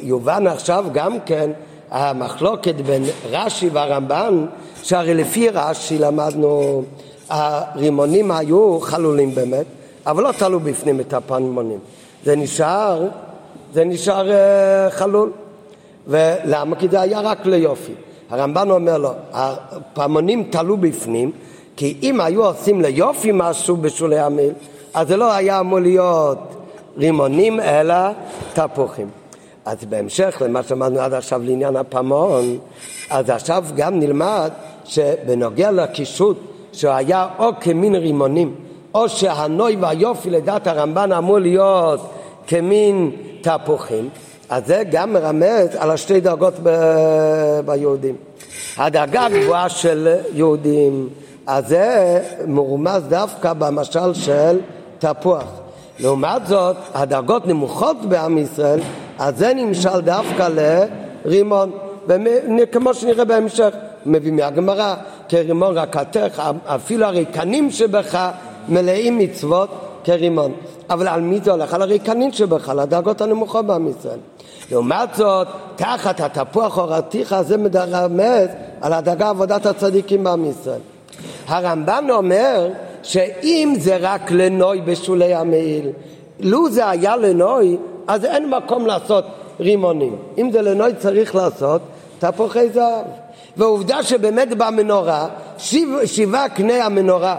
יובן עכשיו גם כן המחלוקת בין רש"י והרמב"ן, שהרי לפי רש"י למדנו, הרימונים היו חלולים באמת, אבל לא תלו בפנים את הפעמונים. זה נשאר, זה נשאר uh, חלול. ולמה? כי זה היה רק ליופי. הרמב"ן אומר לו, הפעמונים תלו בפנים, כי אם היו עושים ליופי משהו בשולי המיל, אז זה לא היה אמור להיות רימונים, אלא תפוחים. אז בהמשך למה שאמרנו עד עכשיו לעניין הפעמון, אז עכשיו גם נלמד שבנוגע לקישוט, שהיה או כמין רימונים, או שהנוי והיופי לדעת הרמב"ן אמור להיות כמין תפוחים, אז זה גם מרמז על השתי דרגות ב- ביהודים. הדרגה הגבוהה של יהודים, אז זה מרומז דווקא במשל של תפוח. לעומת זאת, הדרגות נמוכות בעם ישראל, אז זה נמשל דווקא לרימון. וכמו שנראה בהמשך, מביא מהגמרא, כרימון רקתך, אפילו הריקנים שבך מלאים מצוות כרימון. אבל על מי זה הולך? על הריקנים שבך, על הדרגות הנמוכות בעם ישראל. לעומת זאת, תחת התפוח הורתיך זה מרמז על הדרגה עבודת הצדיקים בעם ישראל. הרמב"ן אומר שאם זה רק לנוי בשולי המעיל, לו זה היה לנוי, אז אין מקום לעשות רימונים. אם זה לנוי צריך לעשות תפוחי זהב. ועובדה שבאמת במנורה, שבע, שבעה קנה המנורה,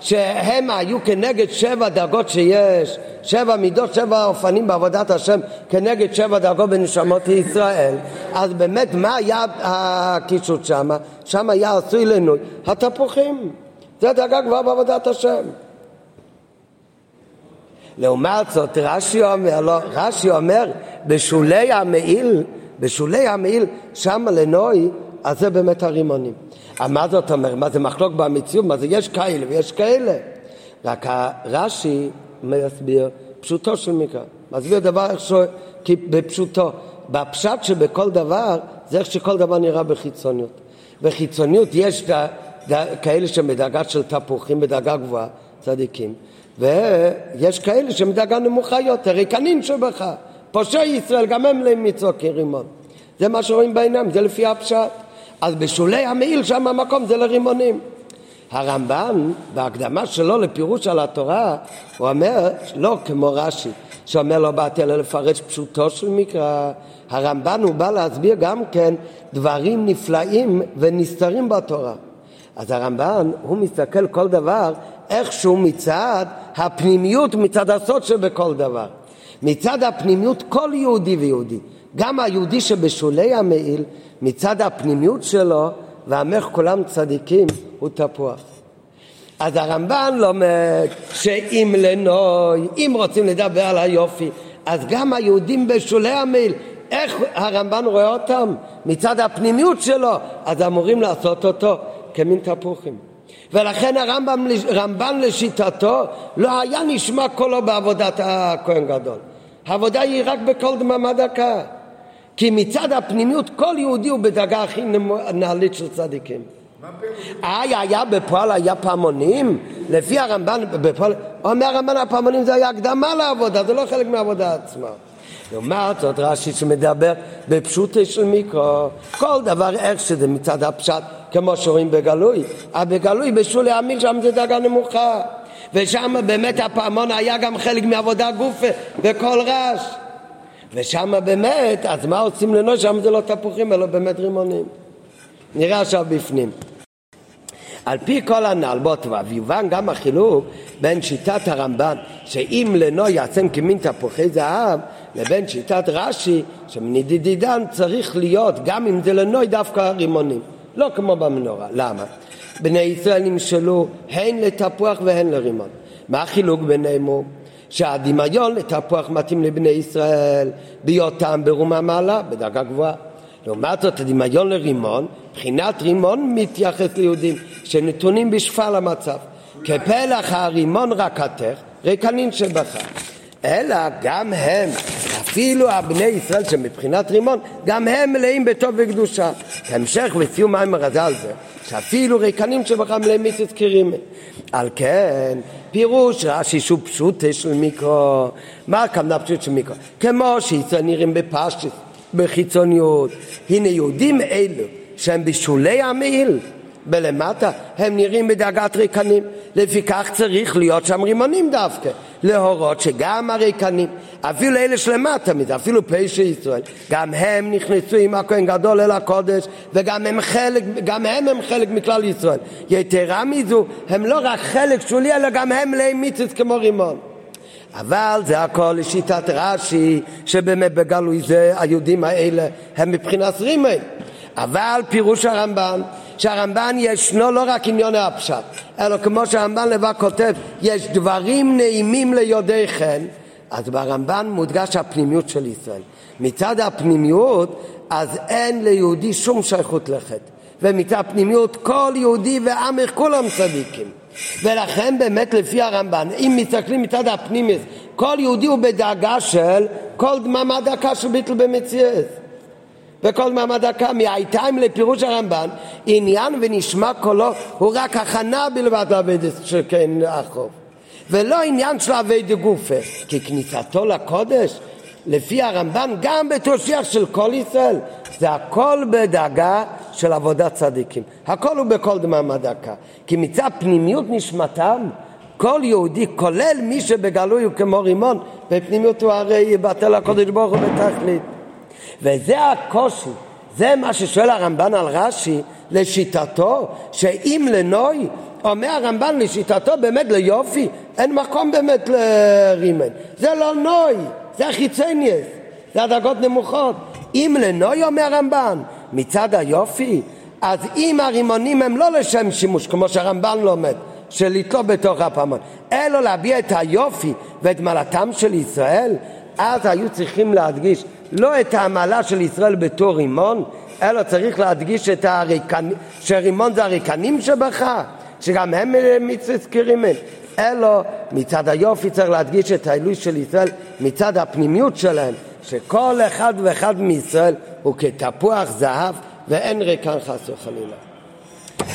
שהם היו כנגד שבע דרגות שיש, שבע מידות, שבע אופנים בעבודת השם, כנגד שבע דרגות בנשמות ישראל, אז באמת מה היה הקישוט שם? שם היה עשוי לנוי התפוחים. זה דרגה גבוהה בעבודת השם. לעומת זאת רש"י אומר, לא, רש"י אומר בשולי המעיל, בשולי המעיל, שם לנוי, אז זה באמת הרימונים. מה זאת אומרת? מה זה מחלוק במציאות? מה זה יש כאלה ויש כאלה? רק רש"י מסביר פשוטו של מקרא. מסביר דבר איך כי בפשוטו. בפשט שבכל דבר, זה איך שכל דבר נראה בחיצוניות. בחיצוניות יש ד, ד, כאלה שמדרגה של תפוחים בדרגה גבוהה, צדיקים, ויש כאלה שמדרגה נמוכה יותר, ריקנין שבך. פושעי ישראל, גם הם מצוות כרימון. זה מה שרואים בעיניים, זה לפי הפשט. אז בשולי המעיל שם המקום זה לרימונים. הרמב"ן, בהקדמה שלו לפירוש על התורה, הוא אומר, לא כמו רש"י, שאומר לא באתי אלא לפרש פשוטו של מקרא, הרמב"ן הוא בא להסביר גם כן דברים נפלאים ונסתרים בתורה. אז הרמב"ן, הוא מסתכל כל דבר איכשהו מצד הפנימיות, מצד הסוד שבכל דבר. מצד הפנימיות כל יהודי ויהודי, גם היהודי שבשולי המעיל, מצד הפנימיות שלו, ועמך כולם צדיקים, הוא תפוח. אז הרמב"ן לומד שאם לנוי, אם רוצים לדבר על היופי, אז גם היהודים בשולי המעיל, איך הרמב"ן רואה אותם? מצד הפנימיות שלו, אז אמורים לעשות אותו כמין תפוחים. ולכן הרמב"ם, רמב"ן לשיטתו לא היה נשמע קולו בעבודת הכהן גדול. העבודה היא רק בקול דממה דקה. כי מצד הפנימיות כל יהודי הוא בדרגה הכי נעלית של צדיקים. היה, היה בפועל היה פעמונים? לפי הרמב"ן בפועל, אומר הרמב"ן הפעמונים זה היה הקדמה לעבודה, זה לא חלק מהעבודה עצמה. לעומת זאת רש"י שמדבר בפשוטי של מיקרו, כל דבר איך שזה מצד הפשט, כמו שרואים בגלוי, אבל בגלוי בשולי אמיר שם זה דרגה נמוכה, ושם באמת הפעמון היה גם חלק מעבודה גופה בכל רעש. ושם באמת, אז מה עושים לנוי? שם זה לא תפוחים, אלא באמת רימונים. נראה עכשיו בפנים. על פי כל הנ"ל, בוא טוב, ויובן גם החילוק בין שיטת הרמב"ן, שאם לנוי יעצם כמין תפוחי זהב, לבין שיטת רש"י, שמנדידידן צריך להיות, גם אם זה לנוי, דווקא רימונים. לא כמו במנורה. למה? בני ישראל נמשלו הן לתפוח והן לרימון. מה החילוק ביניהם הוא? שהדמיון לתפוח מתאים לבני ישראל בהיותם ברומה מעלה, בדרגה גבוהה. לעומת זאת הדמיון לרימון, מבחינת רימון מתייחס ליהודים שנתונים בשפל המצב. כפלח הרימון רקתך, רקנין שבך. אלא גם הם, אפילו הבני ישראל שמבחינת רימון, גם הם מלאים בטוב וקדושה. בהמשך וסיום מים הרזה על זה, שאפילו ריקנים שבך מלאים מיסוס קירימי. על כן, פירוש רש"י שהוא פשוט של מיקרו. מה הכוונה פשוט של מיקרו? כמו שישראל נראים בפשטות, בחיצוניות. הנה יהודים אלו שהם בשולי המעיל, בלמטה, הם נראים בדאגת ריקנים. לפיכך צריך להיות שם רימונים דווקא, להורות שגם הריקנים, אפילו אלה שלמטה מזה, אפילו פשע ישראל, גם הם נכנסו עם הכהן גדול אל הקודש, וגם הם חלק, גם הם הם חלק מכלל ישראל. יתרה מזו, הם לא רק חלק שולי, אלא גם הם להם מיצוס כמו רימון. אבל זה הכל לשיטת רש"י, שבאמת בגלוי זה היהודים האלה הם מבחינת רימי. אבל פירוש הרמב"ן, שהרמב"ן ישנו לא רק עניון הפשט, אלא כמו שהרמב"ן לבד כותב, יש דברים נעימים ליודעי חן, אז ברמב"ן מודגש הפנימיות של ישראל. מצד הפנימיות, אז אין ליהודי שום שייכות לחטא. ומצד הפנימיות, כל יהודי ועמך כולם צדיקים. ולכן באמת לפי הרמב"ן, אם מסתכלים מצד הפנימיות, כל יהודי הוא בדאגה של כל דממה דקה של ביטל במציאות. וכל מעמד דקה, מהייתיים לפירוש הרמב"ן, עניין ונשמע קולו הוא רק הכנה בלבד לעבד שכן החוב. ולא עניין של עבד גופה, כי כניסתו לקודש, לפי הרמב"ן, גם בתושיח של כל ישראל, זה הכל בדאגה של עבודת צדיקים. הכל הוא בכל דממה דקה. כי מצד פנימיות נשמתם, כל יהודי, כולל מי שבגלוי הוא כמו רימון, בפנימיות הוא הרי יבטל הקודש ברוך הוא בתכלית. וזה הקושי, זה מה ששואל הרמב"ן על רש"י, לשיטתו, שאם לנוי, אומר הרמב"ן לשיטתו באמת ליופי, אין מקום באמת לרימן. זה לא נוי, זה החיצניאס, זה הדרגות נמוכות. אם לנוי, אומר הרמב"ן, מצד היופי, אז אם הרימונים הם לא לשם שימוש, כמו שהרמב"ן לומד, של לתלו בתוך הפעמון, אלא להביע את היופי ואת מעלתם של ישראל, אז היו צריכים להדגיש לא את המעלה של ישראל בתור רימון, אלא צריך להדגיש את הריקנים, שרימון זה הריקנים שבך, שגם הם מצטזכירים מהם. אלא מצד היופי צריך להדגיש את העילוי של ישראל מצד הפנימיות שלהם, שכל אחד ואחד מישראל הוא כתפוח זהב ואין ריקן חס וחלילה.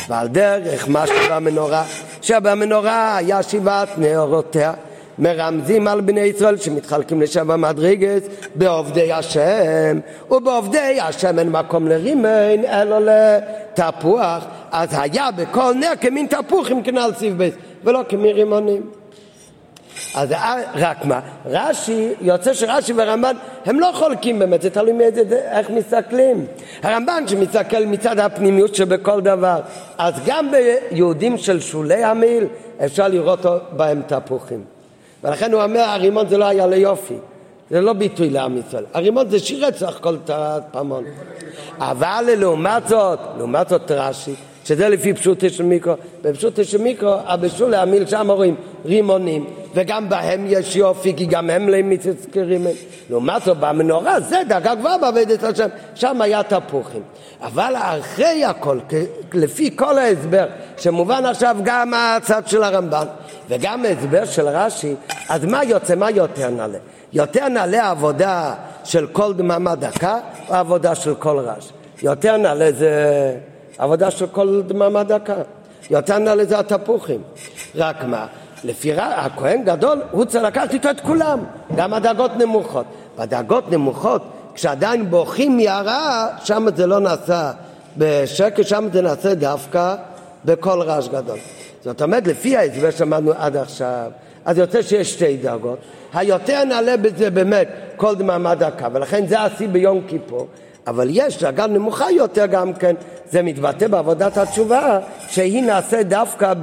ועל דרך מה שבמנורה, שבמנורה היה שבעת נאורותיה מרמזים על בני ישראל שמתחלקים לשבע מדרגת בעובדי השם ובעובדי השם אין מקום לרימן אלא לתפוח אז היה בכל נר כמין תפוח עם כנל סיב בית ולא כמין רימונים אז רק מה, רש"י, יוצא שרש"י והרמב"ן הם לא חולקים באמת, זה תלוי מאיזה, איך מסתכלים. הרמב"ן שמסתכל מצד הפנימיות שבכל דבר, אז גם ביהודים של שולי המעיל אפשר לראות בהם תפוחים. ולכן הוא אומר, הרימון זה לא היה ליופי, זה לא ביטוי לעם ישראל. הרימון זה שיר רצח כל פעמון. אבל לעומת זאת, לעומת זאת רש"י, שזה לפי פשוטי של מיקרו, בפשוטי של מיקרו, הבישול להמיל שם רואים רימונים, וגם בהם יש יופי, כי גם הם למיצזכרים. לעומת זאת, במנורה זה דרגה גבוהה בעבודת השם, שם היה תפוחים. אבל אחרי הכל, לפי כל ההסבר, שמובן עכשיו גם הצד של הרמב"ן, וגם ההסבר של רש"י, אז מה יוצא, מה יותר נעלה? יותר נעלה העבודה של כל דממה דקה, או העבודה של כל רש? יותר נעלה זה עבודה של כל דממה דקה. יותר נעלה זה התפוחים. רק מה? לפי הכהן גדול, הוא צריך לקחת איתו את כולם, גם הדרגות נמוכות. בדרגות נמוכות, כשעדיין בוכים מהרע, שם זה לא נעשה בשקט, שם זה נעשה דווקא בקול רעש גדול. זאת אומרת, לפי ההסבר שאמרנו עד עכשיו, אז יוצא שיש שתי דרגות. היותר נעלה בזה באמת כל דממה דקה, ולכן זה השיא ביום כיפור. אבל יש דרגה נמוכה יותר גם כן, זה מתבטא בעבודת התשובה, שהיא נעשית דווקא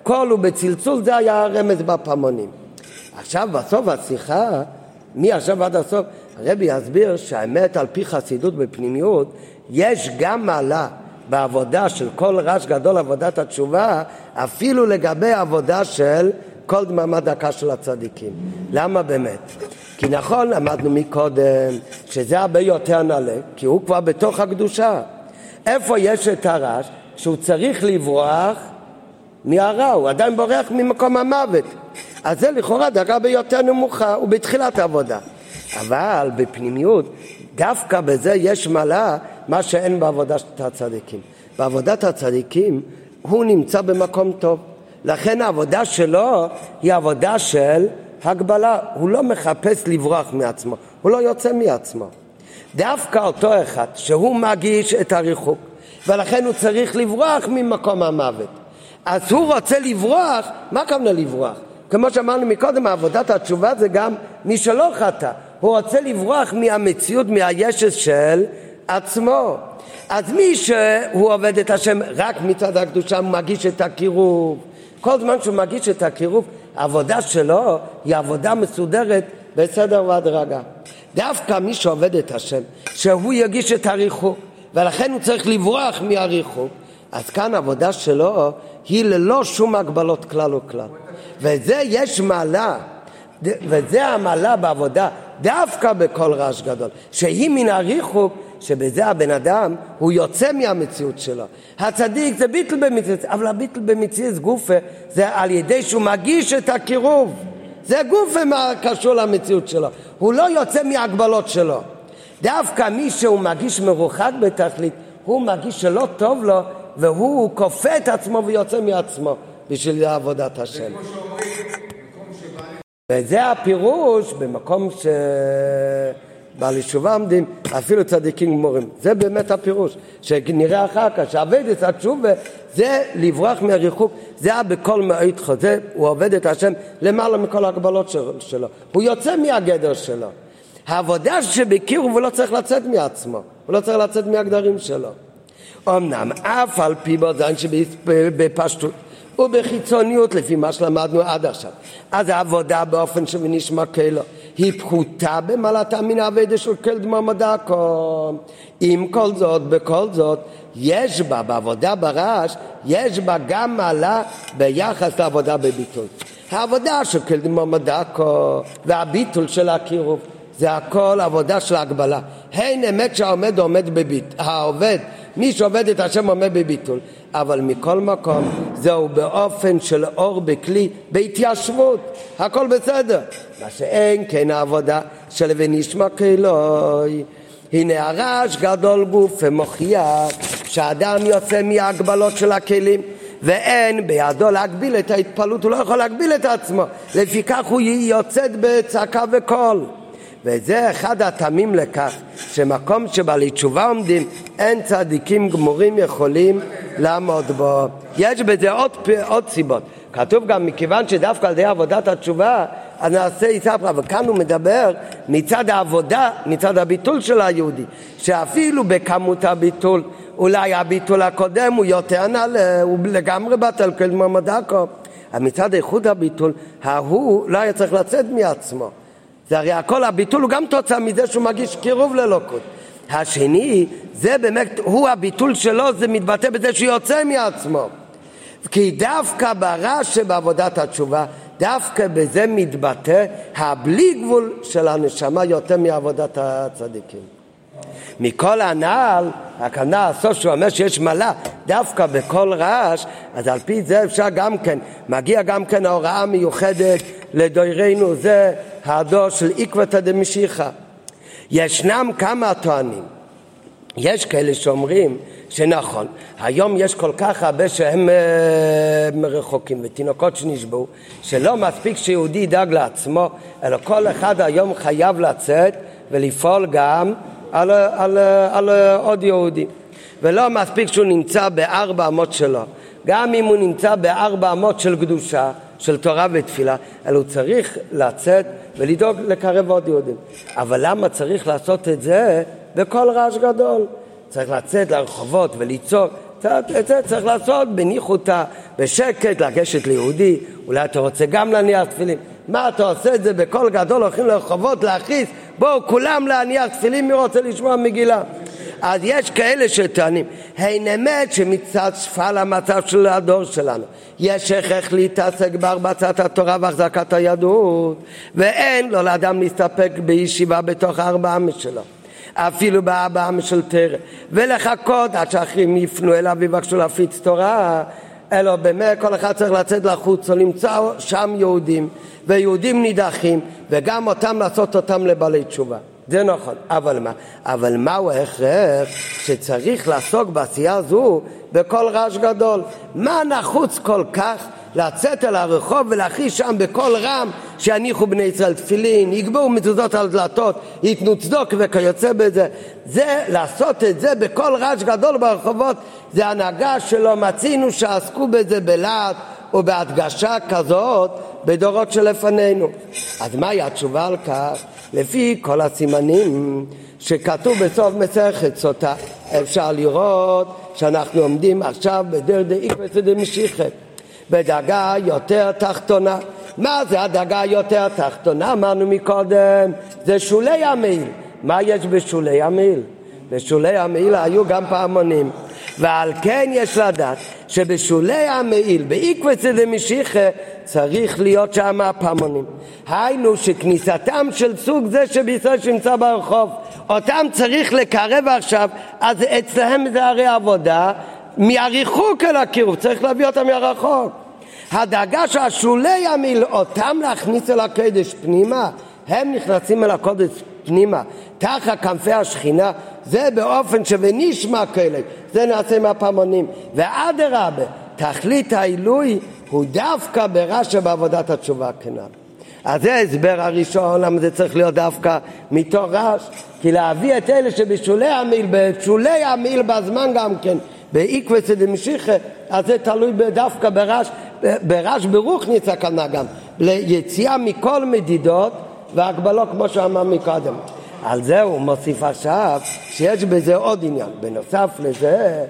בקול ובצלצול, זה היה הרמז בפעמונים. עכשיו בסוף השיחה, מעכשיו עד הסוף, הרבי יסביר שהאמת על פי חסידות בפנימיות, יש גם מעלה בעבודה של כל רעש גדול, עבודת התשובה, אפילו לגבי עבודה של כל דממה דקה של הצדיקים. למה באמת? כי נכון, למדנו מקודם, שזה הרבה יותר נעלה, כי הוא כבר בתוך הקדושה. איפה יש את הרעש? שהוא צריך לברוח מהרע, הוא עדיין בורח ממקום המוות. אז זה לכאורה דרגה ביותר נמוכה, הוא בתחילת העבודה. אבל בפנימיות, דווקא בזה יש מעלה מה שאין בעבודת הצדיקים. בעבודת הצדיקים הוא נמצא במקום טוב. לכן העבודה שלו היא עבודה של הגבלה. הוא לא מחפש לברוח מעצמו, הוא לא יוצא מעצמו. דווקא אותו אחד שהוא מגיש את הריחוק ולכן הוא צריך לברוח ממקום המוות. אז הוא רוצה לברוח, מה הכוונה לברוח? כמו שאמרנו מקודם, עבודת התשובה זה גם מי שלא חטא. הוא רוצה לברוח מהמציאות, מהישס של עצמו. אז מי שהוא עובד את השם רק מצד הקדושה, הוא מגיש את הקירוב. כל זמן שהוא מגיש את הקירוב, העבודה שלו היא עבודה מסודרת בסדר והדרגה. דווקא מי שעובד את השם, שהוא יגיש את הריחוק, ולכן הוא צריך לברוח מהריחוק, אז כאן העבודה שלו היא ללא שום הגבלות כלל וכלל. וזה יש מעלה, וזה המעלה בעבודה דווקא בכל רעש גדול, שהיא מן הריחוק שבזה הבן אדם הוא יוצא מהמציאות שלו. הצדיק זה ביטל במציאות, אבל הביטל במציאות גופה זה על ידי שהוא מגיש את הקירוב. זה גופה מה קשור למציאות שלו. הוא לא יוצא מהגבלות שלו. דווקא מי שהוא מגיש מרוחק בתכלית, הוא מגיש שלא טוב לו, והוא כופה את עצמו ויוצא מעצמו בשביל עבודת השם. וזה הפירוש במקום שבעל ישובה עומדים, אפילו צדיקים גמורים. זה באמת הפירוש, שנראה אחר כך, שעבד את התשובה זה לברוח מהריחוק, זה היה בכל מאית חוזה, הוא עובד את השם למעלה מכל ההגבלות שלו. הוא יוצא מהגדר שלו. העבודה שבקירוב הוא לא צריך לצאת מעצמו, הוא לא צריך לצאת מהגדרים שלו. אמנם אף על פי בזין שבפשטות ובחיצוניות לפי מה שלמדנו עד עכשיו. אז העבודה באופן שנשמע כאילו היא פחותה במעלתה מן האבדה של כל דממה דקו. עם כל זאת, בכל זאת, יש בה, בעבודה ברעש, יש בה גם מעלה ביחס לעבודה בביטול. העבודה של כל דממה דקו והביטול של הקירוב זה הכל עבודה של הגבלה. הן אמת שהעומד עומד בביט, העובד, מי שעובד את השם עומד בביטול. אבל מכל מקום זהו באופן של אור בכלי, בהתיישבות, הכל בסדר. מה שאין כן העבודה של ונשמע כאלוהי. הנה הרעש גדול גוף ומוכיח שאדם יוצא מההגבלות של הכלים ואין בידו להגביל את ההתפעלות, הוא לא יכול להגביל את עצמו, לפיכך הוא יוצאת בצעקה וקול. וזה אחד הטעמים לכך שמקום שבעלי תשובה עומדים אין צדיקים גמורים יכולים לעמוד בו. יש בזה עוד, עוד סיבות. כתוב גם מכיוון שדווקא על ידי עבודת התשובה אז נעשה איספרא, וכאן הוא מדבר מצד העבודה, מצד הביטול של היהודי, שאפילו בכמות הביטול, אולי הביטול הקודם הוא יותר נעלה, הוא לגמרי בטל כל מעמדקו, אבל מצד איכות הביטול, ההוא לא היה צריך לצאת מעצמו. זה הרי הכל, הביטול הוא גם תוצאה מזה שהוא מגיש קירוב ללוקות. השני, זה באמת, הוא הביטול שלו, זה מתבטא בזה שהוא יוצא מעצמו. כי דווקא ברע שבעבודת התשובה, דווקא בזה מתבטא הבלי גבול של הנשמה יותר מעבודת הצדיקים. מכל הנעל, הכוונה הסוף שהוא אומר שיש מעלה דווקא בכל רעש, אז על פי זה אפשר גם כן, מגיע גם כן ההוראה המיוחדת לדוירנו, זה הדור של עקבתא דמשיחא. ישנם כמה טוענים. יש כאלה שאומרים שנכון, היום יש כל כך הרבה שהם uh, רחוקים ותינוקות שנשבעו, שלא מספיק שיהודי ידאג לעצמו, אלא כל אחד היום חייב לצאת ולפעול גם על, על, על, על עוד יהודי. ולא מספיק שהוא נמצא בארבע אמות שלו, גם אם הוא נמצא בארבע אמות של קדושה, של תורה ותפילה, אלא הוא צריך לצאת ולדאוג לקרב עוד יהודים. אבל למה צריך לעשות את זה בקול רעש גדול? צריך לצאת לרחובות ולצעוק. את זה צריך לעשות בניחותא, בשקט, לגשת ליהודי, אולי אתה רוצה גם להניח תפילין. מה אתה עושה את זה בקול גדול, הולכים לרחובות להכריז, בואו כולם להניח תפילין, מי רוצה לשמוע מגילה? אז יש כאלה שטוענים, הן אמת שמצד שפל המצב של הדור שלנו. יש הכרח להתעסק בהרבצת התורה והחזקת היהדות ואין לו לאדם להסתפק בישיבה בתוך הארבע עמי שלו אפילו עמי של תרא ולחכות עד שאחרים יפנו אליו ויבקשו להפיץ תורה. אלא באמת כל אחד צריך לצאת לחוץ ולמצוא שם יהודים ויהודים נידחים וגם אותם לעשות אותם לבעלי תשובה זה נכון, אבל מה? אבל מהו ההכרח שצריך לעסוק בעשייה הזו בקול רעש גדול? מה נחוץ כל כך לצאת אל הרחוב ולהכריז שם בקול רם שיניחו בני ישראל תפילין, יגבו מזוזות על דלתות, ייתנו צדוק וכיוצא בזה. זה, לעשות את זה בקול רעש גדול ברחובות, זה הנהגה שלא מצינו שעסקו בזה בלהט ובהדגשה כזאת בדורות שלפנינו. אז מהי התשובה על כך? לפי כל הסימנים שכתוב בסוף מסכת סוטה, אפשר לראות שאנחנו עומדים עכשיו בדרך דאיקווה דמשיחת, בדרגה יותר תחתונה. מה זה הדרגה היותר תחתונה? אמרנו מקודם, זה שולי המעיל. מה יש בשולי המעיל? בשולי המעיל היו גם פעמונים. ועל כן יש לדעת שבשולי המעיל, באיקווצה דמשיחה, צריך להיות שם הפעמונים. היינו שכניסתם של סוג זה שבישראל שנמצא ברחוב, אותם צריך לקרב עכשיו, אז אצלהם זה הרי עבודה מהריחוק אל הקירוב, צריך להביא אותם מהרחוק. הדאגה שהשולי המעיל, אותם להכניס אל הקדש פנימה, הם נכנסים אל הקודש פנימה, תחת כנפי השכינה, זה באופן שבנשמע כאלה, זה נעשה מהפעמונים. ואדרבה, תכלית העילוי הוא דווקא ברש"א בעבודת התשובה כנ"ל. אז זה ההסבר הראשון, למה זה צריך להיות דווקא מתוך רש, כי להביא את אלה שבשולי המיל, בשולי המיל בזמן גם כן, באיקווה דמשיחא, אז זה תלוי דווקא ברש, ברש ברוך נצא כנ"ל גם, ליציאה מכל מדידות והגבלות כמו שאמר מקודם. על זה הוא מוסיף עכשיו שיש בזה עוד עניין. בנוסף לזה,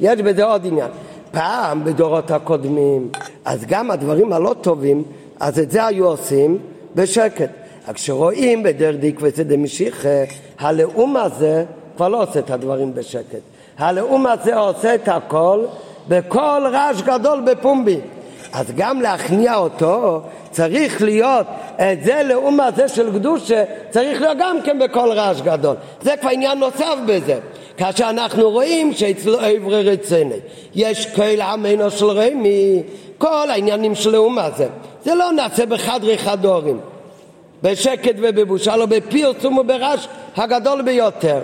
יש בזה עוד עניין. פעם בדורות הקודמים, אז גם הדברים הלא טובים, אז את זה היו עושים בשקט. כשרואים בדרך דיקווה דמשיחא, הלאום הזה כבר לא עושה את הדברים בשקט. הלאום הזה עושה את הכל בקול רעש גדול בפומבי. אז גם להכניע אותו צריך להיות את זה לאום הזה של קדושה, צריך להיות גם כן בקול רעש גדול. זה כבר עניין נוסף בזה. כאשר אנחנו רואים שאצלו עברי רציני יש כל עמנו של רמי, כל העניינים של לאום הזה. זה לא נעשה בחדרי חדורים, בשקט ובבושה, לא בפרסום וברעש הגדול ביותר.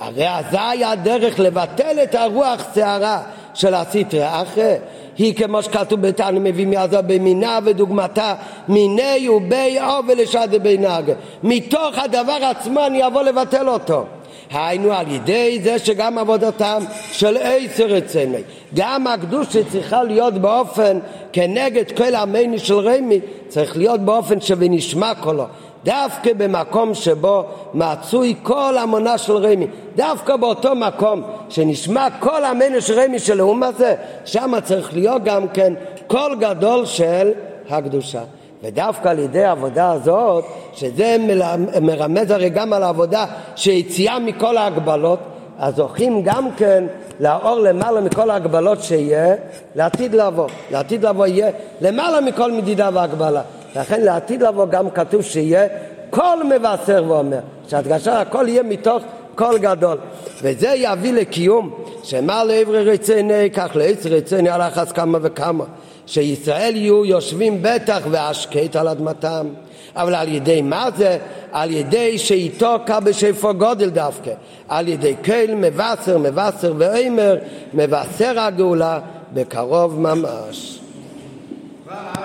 הרי היה הדרך לבטל את הרוח שערה של הסטרי אחרי היא כמו שכתוב בתנא מביא מעזה במינה ודוגמתה מיני ובי אור ולשד בינג מתוך הדבר עצמו אני אבוא לבטל אותו היינו על ידי זה שגם עבודתם של עשר אצלנו גם הקדוש שצריכה להיות באופן כנגד כל עמני של רמי צריך להיות באופן שבנשמע קולו דווקא במקום שבו מצוי כל המונה של רמי, דווקא באותו מקום שנשמע כל המנה של רמי של האום הזה, שם צריך להיות גם כן קול גדול של הקדושה. ודווקא על ידי העבודה הזאת, שזה מרמז הרי גם על העבודה שיציאה מכל ההגבלות, אז זוכים גם כן לאור למעלה מכל ההגבלות שיהיה לעתיד לבוא. לעתיד לבוא יהיה למעלה מכל מדידה והגבלה. לכן לעתיד לבוא גם כתוב שיהיה קול מבשר ואומר, שהדגשה הכל יהיה מתוך קול גדול. וזה יביא לקיום, שמה לעברי רצוני, כך לעצר רצוני על אחס כמה וכמה. שישראל יהיו יושבים בטח והשקט על אדמתם. אבל על ידי מה זה? על ידי שאיתו קה בשפו גודל דווקא. על ידי כל מבשר, מבשר ואימר, מבשר הגאולה בקרוב ממש.